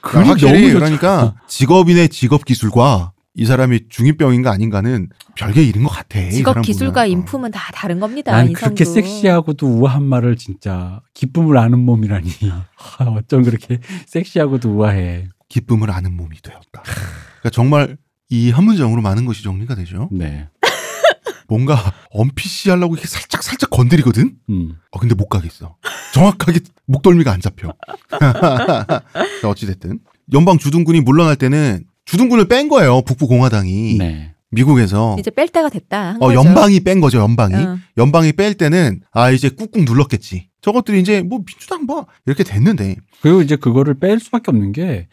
그러니까 확실히 너무 좋죠. 그러니까 직업인의 직업 기술과 이 사람이 중이병인가 아닌가는 별개 일인 것 같아. 이 직업 기술과 보면. 인품은 다 다른 겁니다. 난 인성도. 그렇게 섹시하고도 우아한 말을 진짜 기쁨을 아는 몸이라니. 아, 어쩜 그렇게 섹시하고도 우아해. 기쁨을 아는 몸이 되었다. 그러니까 정말 이 한 문장으로 많은 것이 정리가 되죠. 네. 뭔가 언피시 하려고 이렇게 살짝 살짝 건드리거든. 음. 어 근데 못 가겠어. 정확하게 목덜미가 안 잡혀. 자, 어찌 됐든 연방 주둔군이 물러날 때는 주둔군을 뺀 거예요. 북부 공화당이 네. 미국에서 이제 뺄 때가 됐다. 한 어 거죠. 연방이 뺀 거죠. 연방이 어. 연방이 뺄 때는 아 이제 꾹꾹 눌렀겠지. 저것들이 이제 뭐 민주당 뭐 이렇게 됐는데 그리고 이제 그거를 뺄 수밖에 없는 게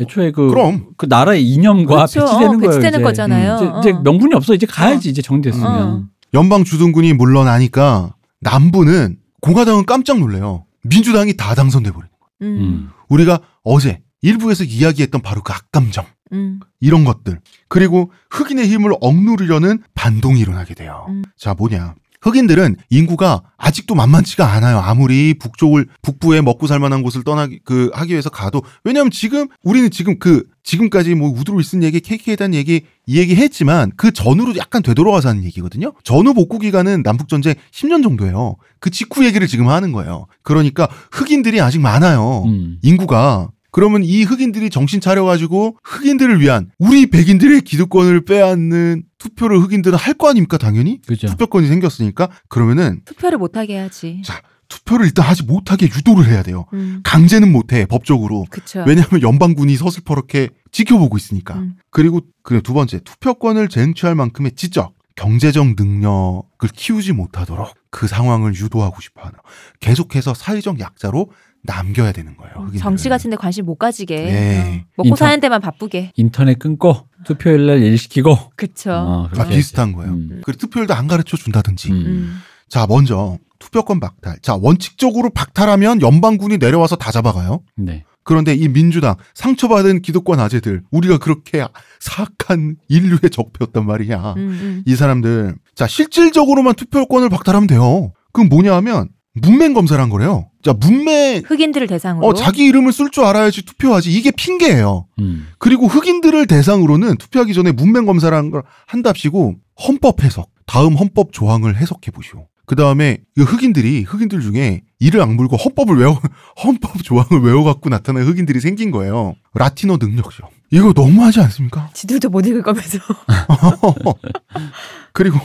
애초에 그, 그럼. 그 나라의 이념과 그렇죠. 배치되는 어, 거예요. 배치되는 이제. 거잖아요. 이제, 어. 이제 명분이 없어. 이제 가야지. 어. 이제 정됐으면. 어. 연방 주둔군이 물러나니까 남부는 공화당은 깜짝 놀래요. 민주당이 다 당선돼 버린. 음. 음. 우리가 어제 일부에서 이야기했던 바로 그 악감정 음. 이런 것들 그리고 흑인의 힘을 억누르려는 반동이 일어나게 돼요. 음. 자 뭐냐? 흑인들은 인구가 아직도 만만치가 않아요. 아무리 북쪽을 북부에 먹고 살만한 곳을 떠나기 그 하기 위해서 가도 왜냐하면 지금 우리는 지금 그 지금까지 뭐 우드로 있은 얘기, KK에 대한 얘기 이 얘기 했지만 그 전후로 약간 되돌아가서 하는 얘기거든요. 전후 복구 기간은 남북 전쟁 10년 정도예요. 그 직후 얘기를 지금 하는 거예요. 그러니까 흑인들이 아직 많아요. 음. 인구가 그러면 이 흑인들이 정신 차려가지고 흑인들을 위한 우리 백인들의 기득권을 빼앗는 투표를 흑인들은 할 거 아닙니까 당연히 그죠. 투표권이 생겼으니까 그러면은 투표를 못하게 해야지. 자 투표를 일단 하지 못하게 유도를 해야 돼요 음. 강제는 못해 법적으로 그쵸. 왜냐하면 연방군이 서슬퍼렇게 지켜보고 있으니까 음. 그리고 그두 번째 투표권을 쟁취할 만큼의 지적 경제적 능력을 키우지 못하도록 그 상황을 유도하고 싶어하는 계속해서 사회적 약자로 남겨야 되는 거예요. 흑인들은. 음, 정치 같은데 관심 못 가지게. 네. 어. 먹고 인턴- 사는 데만 바쁘게. 인터넷 끊고 투표일 날 일시키고. 그쵸. 어, 아, 그렇게 비슷한 거예요. 음. 그리고 투표율도 안 가르쳐 준다든지. 음. 음. 자, 먼저 투표권 박탈. 자, 원칙적으로 박탈하면 연방군이 내려와서 다 잡아가요. 네. 그런데 이 민주당 상처받은 기득권 아재들 우리가 그렇게 사악한 인류의 적폐였단 말이야. 음, 음. 이 사람들 자 실질적으로만 투표권을 박탈하면 돼요. 그럼 뭐냐 하면 문맹 검사를 한 거래요. 자 문맹 흑인들을 대상으로. 어 자기 이름을 쓸 줄 알아야지 투표하지 이게 핑계예요. 음. 그리고 흑인들을 대상으로는 투표하기 전에 문맹 검사를 한걸 한답시고 헌법 해석 다음 헌법 조항을 해석해 보시오. 그 다음에 흑인들이 흑인들 중에 이를 악물고 헌법을 외워 헌법 조항을 외워갖고 나타난 흑인들이 생긴 거예요. 라티노 능력죠. 이거 너무하지 않습니까? 지들도 못 읽을 거면서. 그리고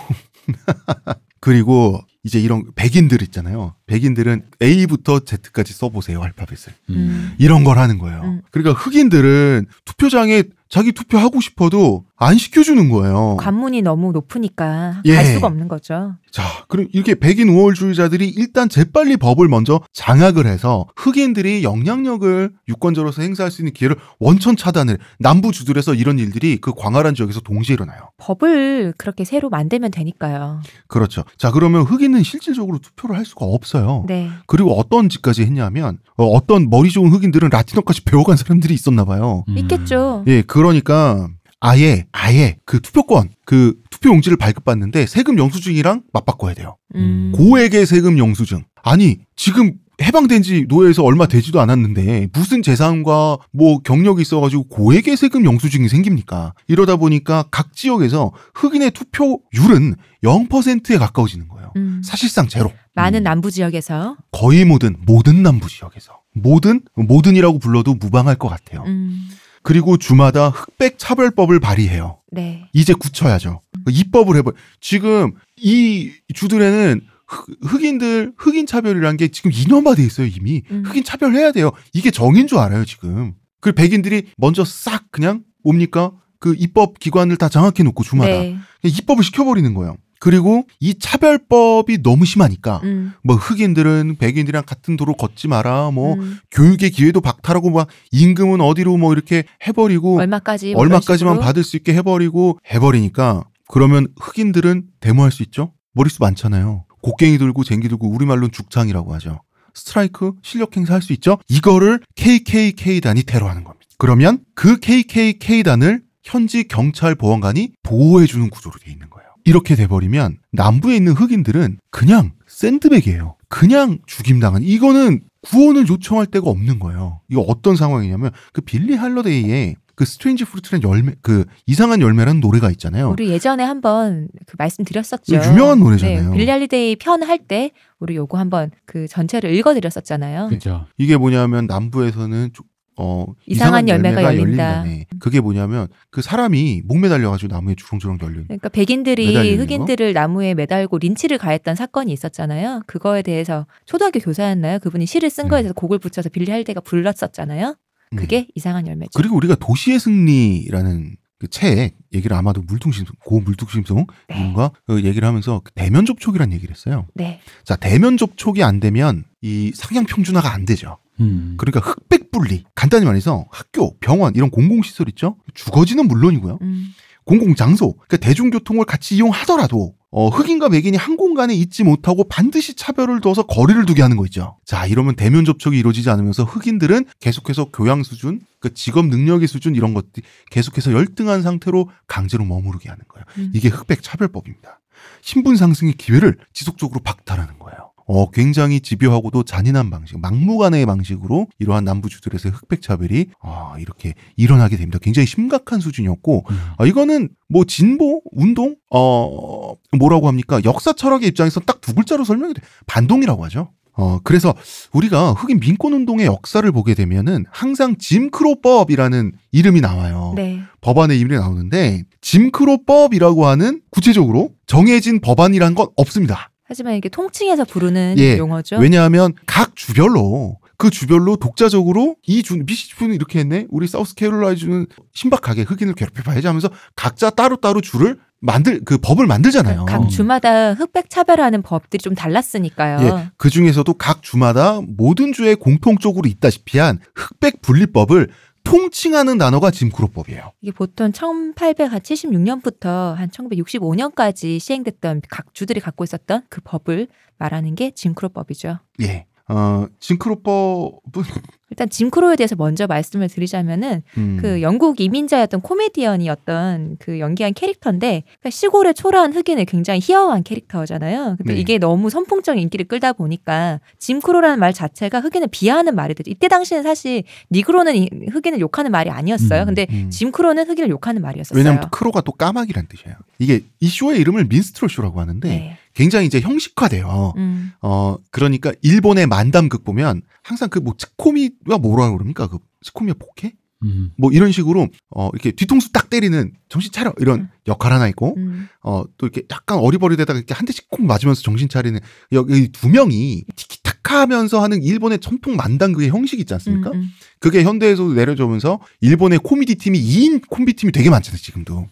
그리고 이제 이런 백인들 있잖아요. 백인들은 A부터 Z까지 써보세요 알파벳을. 음. 이런 걸 하는 거예요. 음. 그러니까 흑인들은 투표장에 자기 투표하고 싶어도 안 시켜주는 거예요. 관문이 너무 높으니까 예. 갈 수가 없는 거죠. 자, 그럼 이렇게 백인 우월주의자들이 일단 재빨리 법을 먼저 장악을 해서 흑인들이 영향력을 유권자로서 행사할 수 있는 기회를 원천 차단을 남부 주들에서 이런 일들이 그 광활한 지역에서 동시에 일어나요. 법을 그렇게 새로 만들면 되니까요. 그렇죠. 자, 그러면 흑인은 실질적으로 투표를 할 수가 없어요. 네. 그리고 어떤 짓까지 했냐면 어, 떤 머리 좋은 흑인들은 라틴어까지 배워간 사람들이 있었나 봐요. 음. 있겠죠. 예, 그러니까 아예 아예 그 투표권 그 투표 용지를 발급받는데 세금 영수증이랑 맞바꿔야 돼요. 음. 고액의 세금 영수증. 아니 지금 해방된 지 노예에서 얼마 되지도 않았는데 무슨 재산과 뭐 경력이 있어가지고 고액의 세금 영수증이 생깁니까? 이러다 보니까 각 지역에서 흑인의 투표율은 0%에 가까워지는 거예요. 음. 사실상 제로. 많은 남부 지역에서. 거의 모든 모든 남부 지역에서 모든 모든이라고 불러도 무방할 것 같아요. 음. 그리고 주마다 흑백 차별법을 발의해요. 네. 이제 굳혀야죠. 입법을 해버. 지금 이 주들에는 흑, 흑인들 흑인 차별이란 게 지금 인원화돼 있어요 이미. 음. 흑인 차별해야 돼요. 이게 정인 줄 알아요 지금. 그 백인들이 먼저 싹 그냥 뭡니까 그 입법 기관을 다 장악해 놓고 주마다 네. 입법을 시켜버리는 거예요. 그리고 이 차별법이 너무 심하니까 음. 뭐 흑인들은 백인들이랑 같은 도로 걷지 마라 뭐 음. 교육의 기회도 박탈하고 막 임금은 어디로 뭐 이렇게 해버리고 얼마까지 뭐 얼마까지만. 받을 수 있게 해버리고 해버리니까 그러면 흑인들은 데모할 수 있죠? 머릿수 많잖아요. 곡괭이 들고 쟁기 들고 우리말로는 죽창이라고 하죠. 스트라이크 실력 행사할 수 있죠? 이거를 KKK단이 테러하는 겁니다. 그러면 그 KKK단을 현지 경찰 보안관이 보호해주는 구조로 돼 있는 거예요. 이렇게 돼버리면 남부에 있는 흑인들은 그냥 샌드백이에요. 그냥 죽임당한 이거는 구원을 요청할 데가 없는 거예요. 이거 어떤 상황이냐면 그 빌리 할러데이의 그 Strange Fruit라는 열매 그 이상한 열매라는 노래가 있잖아요. 우리 예전에 한번 그 말씀드렸었죠. 이거 유명한 노래잖아요. 네, 빌리 할리데이 편 할 때 우리 요거 한번 그 전체를 읽어드렸었잖아요. 그죠. 이게 뭐냐면 남부에서는 조- 어 이상한 열매가 열린다. 열린다네. 그게 뭐냐면 그 사람이 목 매달려가지고 나무에 주렁주렁 열린. 그러니까 백인들이 흑인들을 나무에 매달고 린치를 가했던 사건이 있었잖아요. 그거에 대해서 초등학교 교사였나요? 그분이 시를 쓴 거에 음. 대해서 곡을 붙여서 빌리 할리데이가 불렀었잖아요. 음. 그게 이상한 열매죠. 그리고 우리가 도시의 승리라는 그 책 얘기를 아마도 물뚱심송 고 물뚱심송님과 그 얘기를 하면서 그 대면 접촉이라는 얘기를 했어요. 네. 자 대면 접촉이 안 되면 이 상향 평준화가 안 되죠. 음. 그러니까 흑백 분리. 간단히 말해서 학교, 병원 이런 공공 시설 있죠. 주거지는 물론이고요. 음. 공공 장소, 그러니까 대중교통을 같이 이용하더라도 어, 흑인과 백인이 한 공간에 있지 못하고 반드시 차별을 둬서 거리를 두게 하는 거 있죠. 자, 이러면 대면 접촉이 이루어지지 않으면서 흑인들은 계속해서 교양 수준, 그 직업 능력의 수준 이런 것들 계속해서 열등한 상태로 강제로 머무르게 하는 거예요. 음. 이게 흑백 차별법입니다. 신분 상승의 기회를 지속적으로 박탈하는 거예요. 어, 굉장히 집요하고도 잔인한 방식, 막무가내의 방식으로 이러한 남부주들에서의 흑백 차별이 아, 이렇게 일어나게 됩니다. 굉장히 심각한 수준이었고 음. 아, 이거는 뭐 진보 운동 어 뭐라고 합니까 역사 철학의 입장에서 딱 두 글자로 설명이 돼 반동이라고 하죠. 어 그래서 우리가 흑인 민권 운동의 역사를 보게 되면은 항상 짐크로법이라는 이름이 나와요. 네. 법안의 이름이 나오는데 짐크로법이라고 하는 구체적으로 정해진 법안이란 건 없습니다. 하지만 이게 통칭해서 부르는 예. 용어죠. 왜냐하면 각 주별로 그 주별로 독자적으로 이 주, 미시주는 이렇게 했네. 우리 사우스캐롤라이 주는 신박하게 흑인을 괴롭혀봐야지 하면서 각자 따로따로 주를 만들 그 법을 만들잖아요. 각 주마다 흑백 차별하는 법들이 좀 달랐으니까요. 예, 그 중에서도 각 주마다 모든 주에 공통적으로 있다시피한 흑백 분리법을 통칭하는 단어가 짐크로법이에요. 이게 보통 1876년부터 한 1965년까지 시행됐던 각 주들이 갖고 있었던 그 법을 말하는 게 짐크로법이죠. 예. 어, 짐크로법은 일단 짐크로에 대해서 먼저 말씀을 드리자면은 음, 그 영국 이민자였던 코미디언이었던 그 연기한 캐릭터인데 그러니까 시골의 초라한 흑인의 굉장히 희화한 캐릭터잖아요. 근데 네. 이게 너무 선풍적인 인기를 끌다 보니까 짐크로라는 말 자체가 흑인을 비하하는 말이 되죠. 이때 당시는 사실 니그로는 이- 흑인을 욕하는 말이 아니었어요. 음, 근데 음. 짐크로는 흑인을 욕하는 말이었어요. 왜냐면 크로가 또 까마귀란 뜻이에요. 이게 이 쇼의 이름을 민스트롤 쇼라고 하는데 네. 굉장히 이제 형식화돼요. 음. 어, 그러니까 일본의 만담극 보면 항상 그뭐 츠코미가 뭐라 그럽니까? 그 츠코미의 복해? 음. 뭐 이런 식으로 어 이렇게 뒤통수 딱 때리는 정신 차려 이런 음. 역할 하나 있고 음. 어또 이렇게 약간 어리버리되다가 이렇게 한 대씩 콕 맞으면서 정신 차리는 여기 두 명이 티키타카 하면서 하는 일본의 전통 만담극의 형식 있지 않습니까? 음, 음. 그게 현대에서도 내려져면서 일본의 코미디 팀이 2인 코미디 팀이 되게 많잖아요 지금도.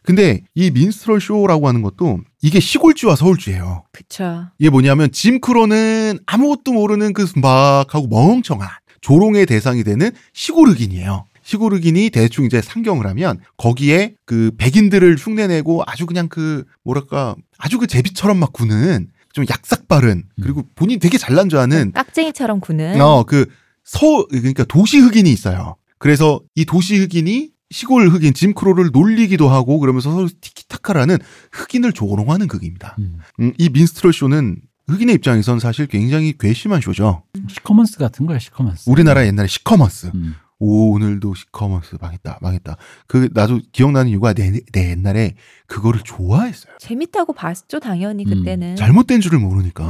음. 근데 이 민스트럴 쇼라고 하는 것도 이게 시골주와 서울주예요. 그쵸. 이게 뭐냐면 짐 크로는 아무것도 모르는 그 순박하고 멍청한 조롱의 대상이 되는 시골 흑인이에요. 시골 흑인이 대충 이제 상경을 하면 거기에 그 백인들을 흉내내고 아주 그냥 그 뭐랄까 아주 그 제비처럼 막 구는 좀 약삭 빠른 그리고 본인 되게 잘난 줄 아는 깍쟁이처럼 구는 어그 서 그러니까 도시 흑인이 있어요. 그래서 이 도시 흑인이 시골 흑인 짐 크로를 놀리기도 하고 그러면서 서로 티키타카라는 흑인을 조롱하는 극입니다. 음. 음, 이 민스트럴 쇼는 흑인의 입장에선 사실 굉장히 괘씸한 쇼죠. 시커먼스 같은 거야 시커먼스. 우리나라 옛날에 시커먼스. 음. 오, 오늘도 시커먼스 망했다, 망했다. 그, 나도 기억나는 이유가 내, 내 옛날에 그거를 좋아했어요. 재밌다고 봤죠 당연히 음. 그때는. 잘못된 줄을 모르니까.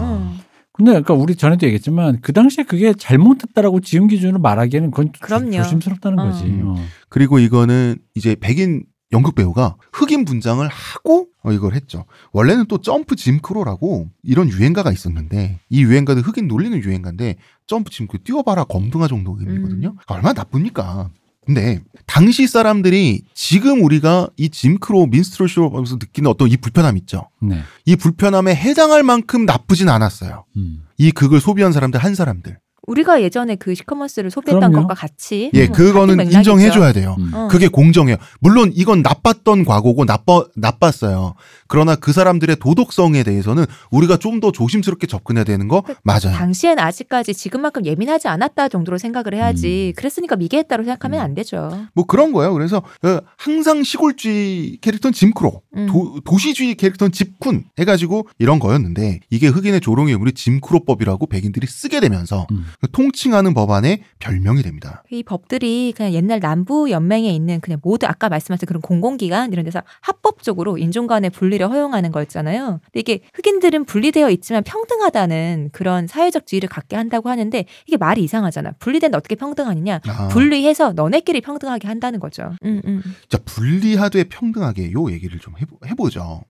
음. 근데 아까 우리 전에도 얘기했지만 그 당시에 그게 잘못됐다라고 지금 기준으로 말하기에는 그건 조- 그럼요. 조심스럽다는 어. 거지. 음. 어. 그리고 이거는 이제 백인 연극 배우가 흑인 분장을 하고 어, 이걸 했죠. 원래는 또 점프 짐크로라고 이런 유행가가 있었는데 이 유행가도 흑인 놀리는 유행가인데 점프 짐크로 뛰어봐라 검둥아 정도 의미거든요. 음. 얼마나 나쁩니까? 근데 당시 사람들이 지금 우리가 이 짐크로 민스트롤 쇼 보면서 느끼는 어떤 이 불편함 있죠. 네. 이 불편함에 해당할 만큼 나쁘진 않았어요. 음. 이 극을 소비한 사람들 한 사람들. 우리가 예전에 그 시커먼스를 소비했던 그럼요. 것과 같이 예, 뭐 그거는. 인정해줘야 돼요. 음. 어. 그게 공정해요. 물론 이건 나빴던 과거고 나빠 나빴어요. 그러나 그 사람들의 도덕성에 대해서는 우리가 좀 더 조심스럽게 접근해야 되는 거 맞아요. 당시엔 아직까지 지금만큼 예민하지 않았다 정도로 생각을 해야지. 그랬으니까 미개했다고 생각하면 음. 안 되죠. 뭐 그런 거예요. 그래서 어, 항상 시골주의 캐릭터는 짐크로, 음. 도, 도시주의 캐릭터는 집군 해가지고 이런 거였는데 이게 흑인의 조롱의 우리 짐크로법이라고 백인들이 쓰게 되면서 음. 그 통칭하는 법안의 별명이 됩니다. 이 법들이 그냥 옛날 남부 연맹에 있는 그냥 모두 아까 말씀하신 그런 공공기관 이런 데서 합법적으로 인종 간의 분리를 허용하는 거였잖아요. 근데 이게 흑인들은 분리되어 있지만 평등하다는 그런 사회적 지위를 갖게 한다고 하는데 이게 말이 이상하잖아. 분리된 어떻게 평등하느냐? 아, 분리해서 너네끼리 평등하게 한다는 거죠. 음, 음. 자 분리하되 평등하게 요 얘기를 좀 해보, 해보죠.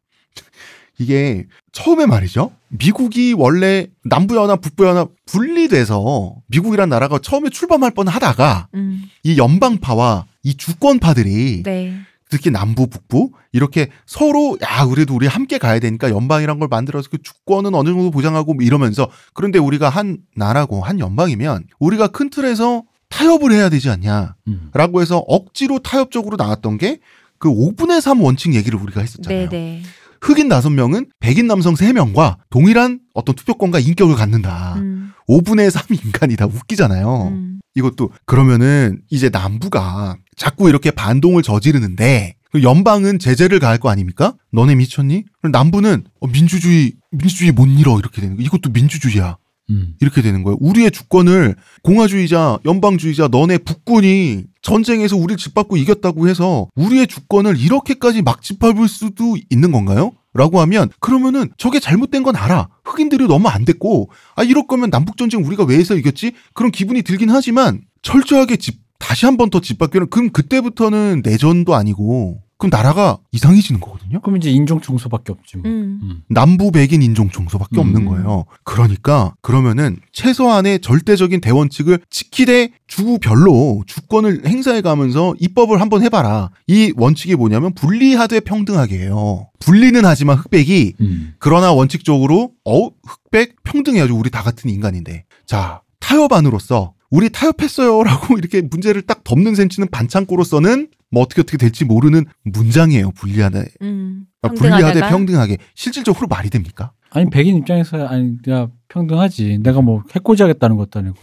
이게 처음에 말이죠. 미국이 원래 남부연합, 북부연합 분리돼서 미국이란 나라가 처음에 출범할 뻔 하다가 음. 이 연방파와 이 주권파들이 네. 특히 남부, 북부 이렇게 서로 야 그래도 우리 함께 가야 되니까 연방이란 걸 만들어서 그 주권은 어느 정도 보장하고 뭐 이러면서 그런데 우리가 한 나라고 한 연방이면 우리가 큰 틀에서 타협을 해야 되지 않냐라고 음. 해서 억지로 타협적으로 나왔던 게 그 5분의 3 원칙 얘기를 우리가 했었잖아요. 네, 네. 흑인 5명은 백인 남성 3명과 동일한 어떤 투표권과 인격을 갖는다. 음. 5분의 3 인간이다. 웃기잖아요. 음. 이것도 그러면은 이제 남부가 자꾸 이렇게 반동을 저지르는데 그 연방은 제재를 가할 거 아닙니까? 너네 미쳤니? 그럼 남부는 어, 민주주의 민주주의 못 잃어 이렇게 되는 거. 이것도 민주주의야. 음. 이렇게 되는 거예요. 우리의 주권을 공화주의자, 연방주의자, 너네 북군이 전쟁에서 우리를 짓밟고 이겼다고 해서 우리의 주권을 이렇게까지 막 짓밟을 수도 있는 건가요? 라고 하면 그러면은 저게 잘못된 건 알아. 흑인들이 너무 안 됐고 아 이럴 거면 남북 전쟁 우리가 왜 해서 이겼지? 그런 기분이 들긴 하지만 철저하게 집 다시 한 번 더 짓밟기는 그럼 그때부터는 내전도 아니고 그럼 나라가 이상해지는 거거든요. 그럼 이제 인종 청소밖에 없지 뭐. 음. 음. 남부 백인 인종 청소밖에 음. 없는 거예요. 그러니까 그러면은 최소한의 절대적인 대원칙을 지키되 주별로 주권을 행사해 가면서 입법을 한번 해봐라. 이 원칙이 뭐냐면 분리하되 평등하게 해요. 분리는 하지만 흑백이 음. 그러나 원칙적으로 어 흑백 평등해야죠. 우리 다 같은 인간인데. 자 타협안으로서 우리 타협했어요라고 이렇게 문제를 딱 덮는 셈치는 반창고로서는 뭐 어떻게 어떻게 될지 모르는 문장이에요. 분리하되 음. 아, 분리하되 평등하다가 평등하게 실질적으로 말이 됩니까? 아니 백인 입장에서 아니 야 평등하지. 내가 뭐 해코지하겠다는 것도 아니고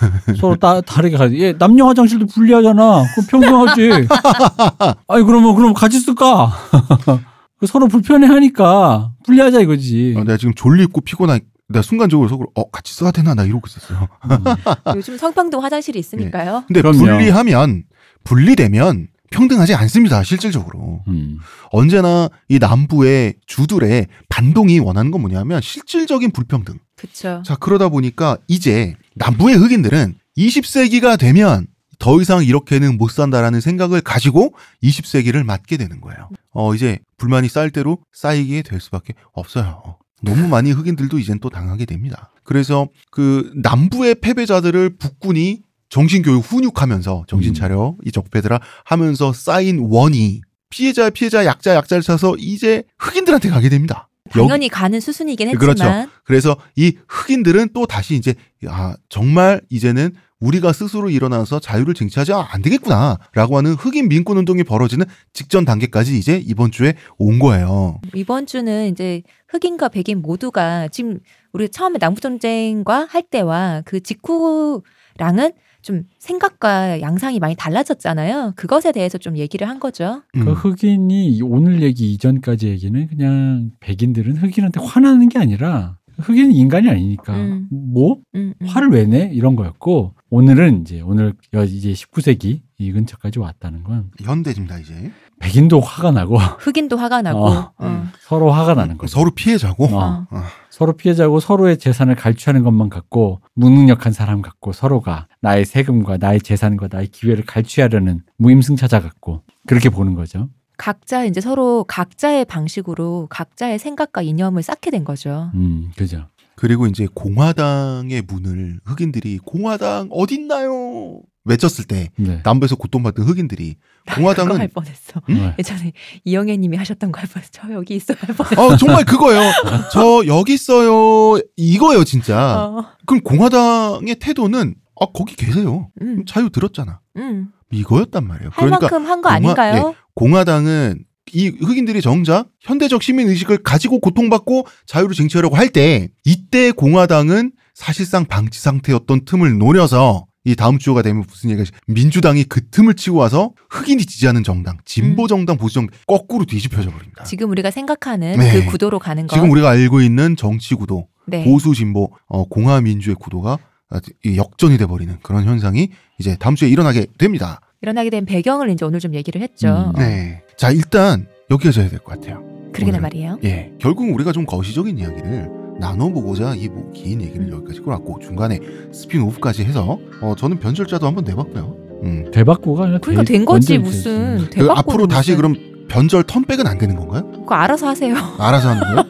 서로 따, 다르게 가지. 얘 남녀 화장실도 분리하잖아. 그럼 평등하지. 아니 그러면 그럼 같이 쓸까? 그 서로 불편해하니까 분리하자 이거지. 아, 내가 지금 졸리고 피곤하 내가 순간적으로 속으로 어 같이 써야 되나 나 이러고 있었어요. 음. 요즘 성평등 화장실이 있으니까요. 근데 그럼요. 분리하면 분리되면 평등하지 않습니다. 실질적으로 음. 언제나 이 남부의 주들의 반동이 원하는 건 뭐냐면 실질적인 불평등. 그렇죠. 자 그러다 보니까 이제 남부의 흑인들은 20세기가 되면 더 이상 이렇게는 못 산다라는 생각을 가지고 20세기를 맞게 되는 거예요. 어 이제 불만이 쌓일 대로 쌓이게 될 수밖에 없어요. 너무 많이 흑인들도 이젠 또 당하게 됩니다. 그래서 그 남부의 패배자들을 북군이 정신교육 훈육하면서 정신 음. 차려 이 적폐들아 하면서 쌓인 원이 피해자 피해자 약자 약자를 쳐서 이제 흑인들한테 가게 됩니다. 당연히 가는 수순이긴 했지만 그렇죠. 그래서 이 흑인들은 또 다시 이제 아 정말 이제는 우리가 스스로 일어나서 자유를 쟁취하지 안 되겠구나라고 하는 흑인 민권 운동이 벌어지는 직전 단계까지 이제 이번 주에 온 거예요. 이번 주는 이제 흑인과 백인 모두가 지금 우리 처음에 남북 전쟁과 할 때와 그 직후랑은 좀 생각과 양상이 많이 달라졌잖아요. 그것에 대해서 좀 얘기를 한 거죠. 음. 그 흑인이 이 오늘 얘기 이전까지 얘기는 그냥 백인들은 흑인한테 화나는 게 아니라 흑인은 인간이 아니니까 음. 뭐 음, 음. 화를 왜 내? 이런 거였고 오늘은 이제 오늘 여- 이제 19세기 이 근처까지 왔다는 건 현대입니다 이제 백인도 화가 나고 흑인도 화가 나고 어. 어. 서로 화가 나는 거죠. 서로 피해자고 어. 어. 서로 피해자고 서로의 재산을 갈취하는 것만 갖고 무능력한 사람 같고 서로가 나의 세금과 나의 재산과 나의 기회를 갈취하려는 무임승차자 같고 그렇게 보는 거죠. 각자 이제 서로 각자의 방식으로 각자의 생각과 이념을 쌓게 된 거죠. 음, 그죠. 그리고 이제 공화당의 문을 흑인들이 공화당 어딨나요? 외쳤을 때 네. 남부에서 고통받던 흑인들이 공화당은 할 뻔했어. 네. 예전에 이영애님이 하셨던 거 할 뻔했어. 저 여기 있어요 할 뻔했어. 어 정말 그거예요. 저 여기 있어요. 이거예요 진짜. 어. 그럼 공화당의 태도는 아 거기 계세요. 음, 자유 들었잖아. 음. 이거였단 말이에요. 할 만큼 한거 공화- 아닌가요? 예, 공화당은 이 흑인들이 정작 현대적 시민 의식을 가지고 고통받고 자유를 쟁취하려고 할 때 이때 공화당은 사실상 방치 상태였던 틈을 노려서 이 다음 주가 되면 무슨 얘기가 민주당이 그 틈을 치고 와서 흑인이 지지하는 정당, 진보 정당, 보수 정당 거꾸로 뒤집혀져 버립니다. 지금 우리가 생각하는 네. 그 구도로 가는 거. 지금 우리가 알고 있는 정치 구도, 네. 보수 진보, 어, 공화 민주의 구도가 역전이 돼 버리는 그런 현상이 이제 다음 주에 일어나게 됩니다. 일어나게 된 배경을 이제 오늘 좀 얘기를 했죠. 음. 네. 자, 일단 여기까지 해야 될 것 같아요. 그러게나 오늘. 말이에요. 예. 결국 우리가 좀 거시적인 이야기를 나눠보고자 이뭐긴 얘기를 여기까지 끌어왔고 중간에 스피노프까지 해서 어, 저는 변절자도 한번 내봤고요. 음. 대박고가 아니라 그러니까 대- 된 거지 무슨 됐지. 그 대박 앞으로 다시 그럼 변절 턴백은 안 되는 건가요? 그거 알아서 하세요. 알아서 하는 거예요?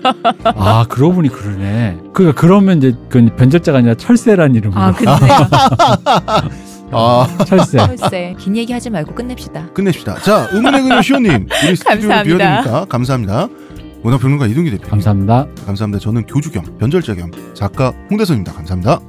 아 그러고 보니 그러네. 그러니까 그러면 이제 그 변절자가 아니라 철새란 이름으로 아 근데 아, 철새. 글쎄 긴 얘기 하지 말고 끝냅시다. 끝냅시다. 자, 의문의 근육 시호님, 우리 스튜디오. 비워드니까 감사합니다. 문화평론가 이동기 대표. 감사합니다. 감사합니다. 저는 교주 겸 변절자 겸 작가 홍대선입니다. 감사합니다.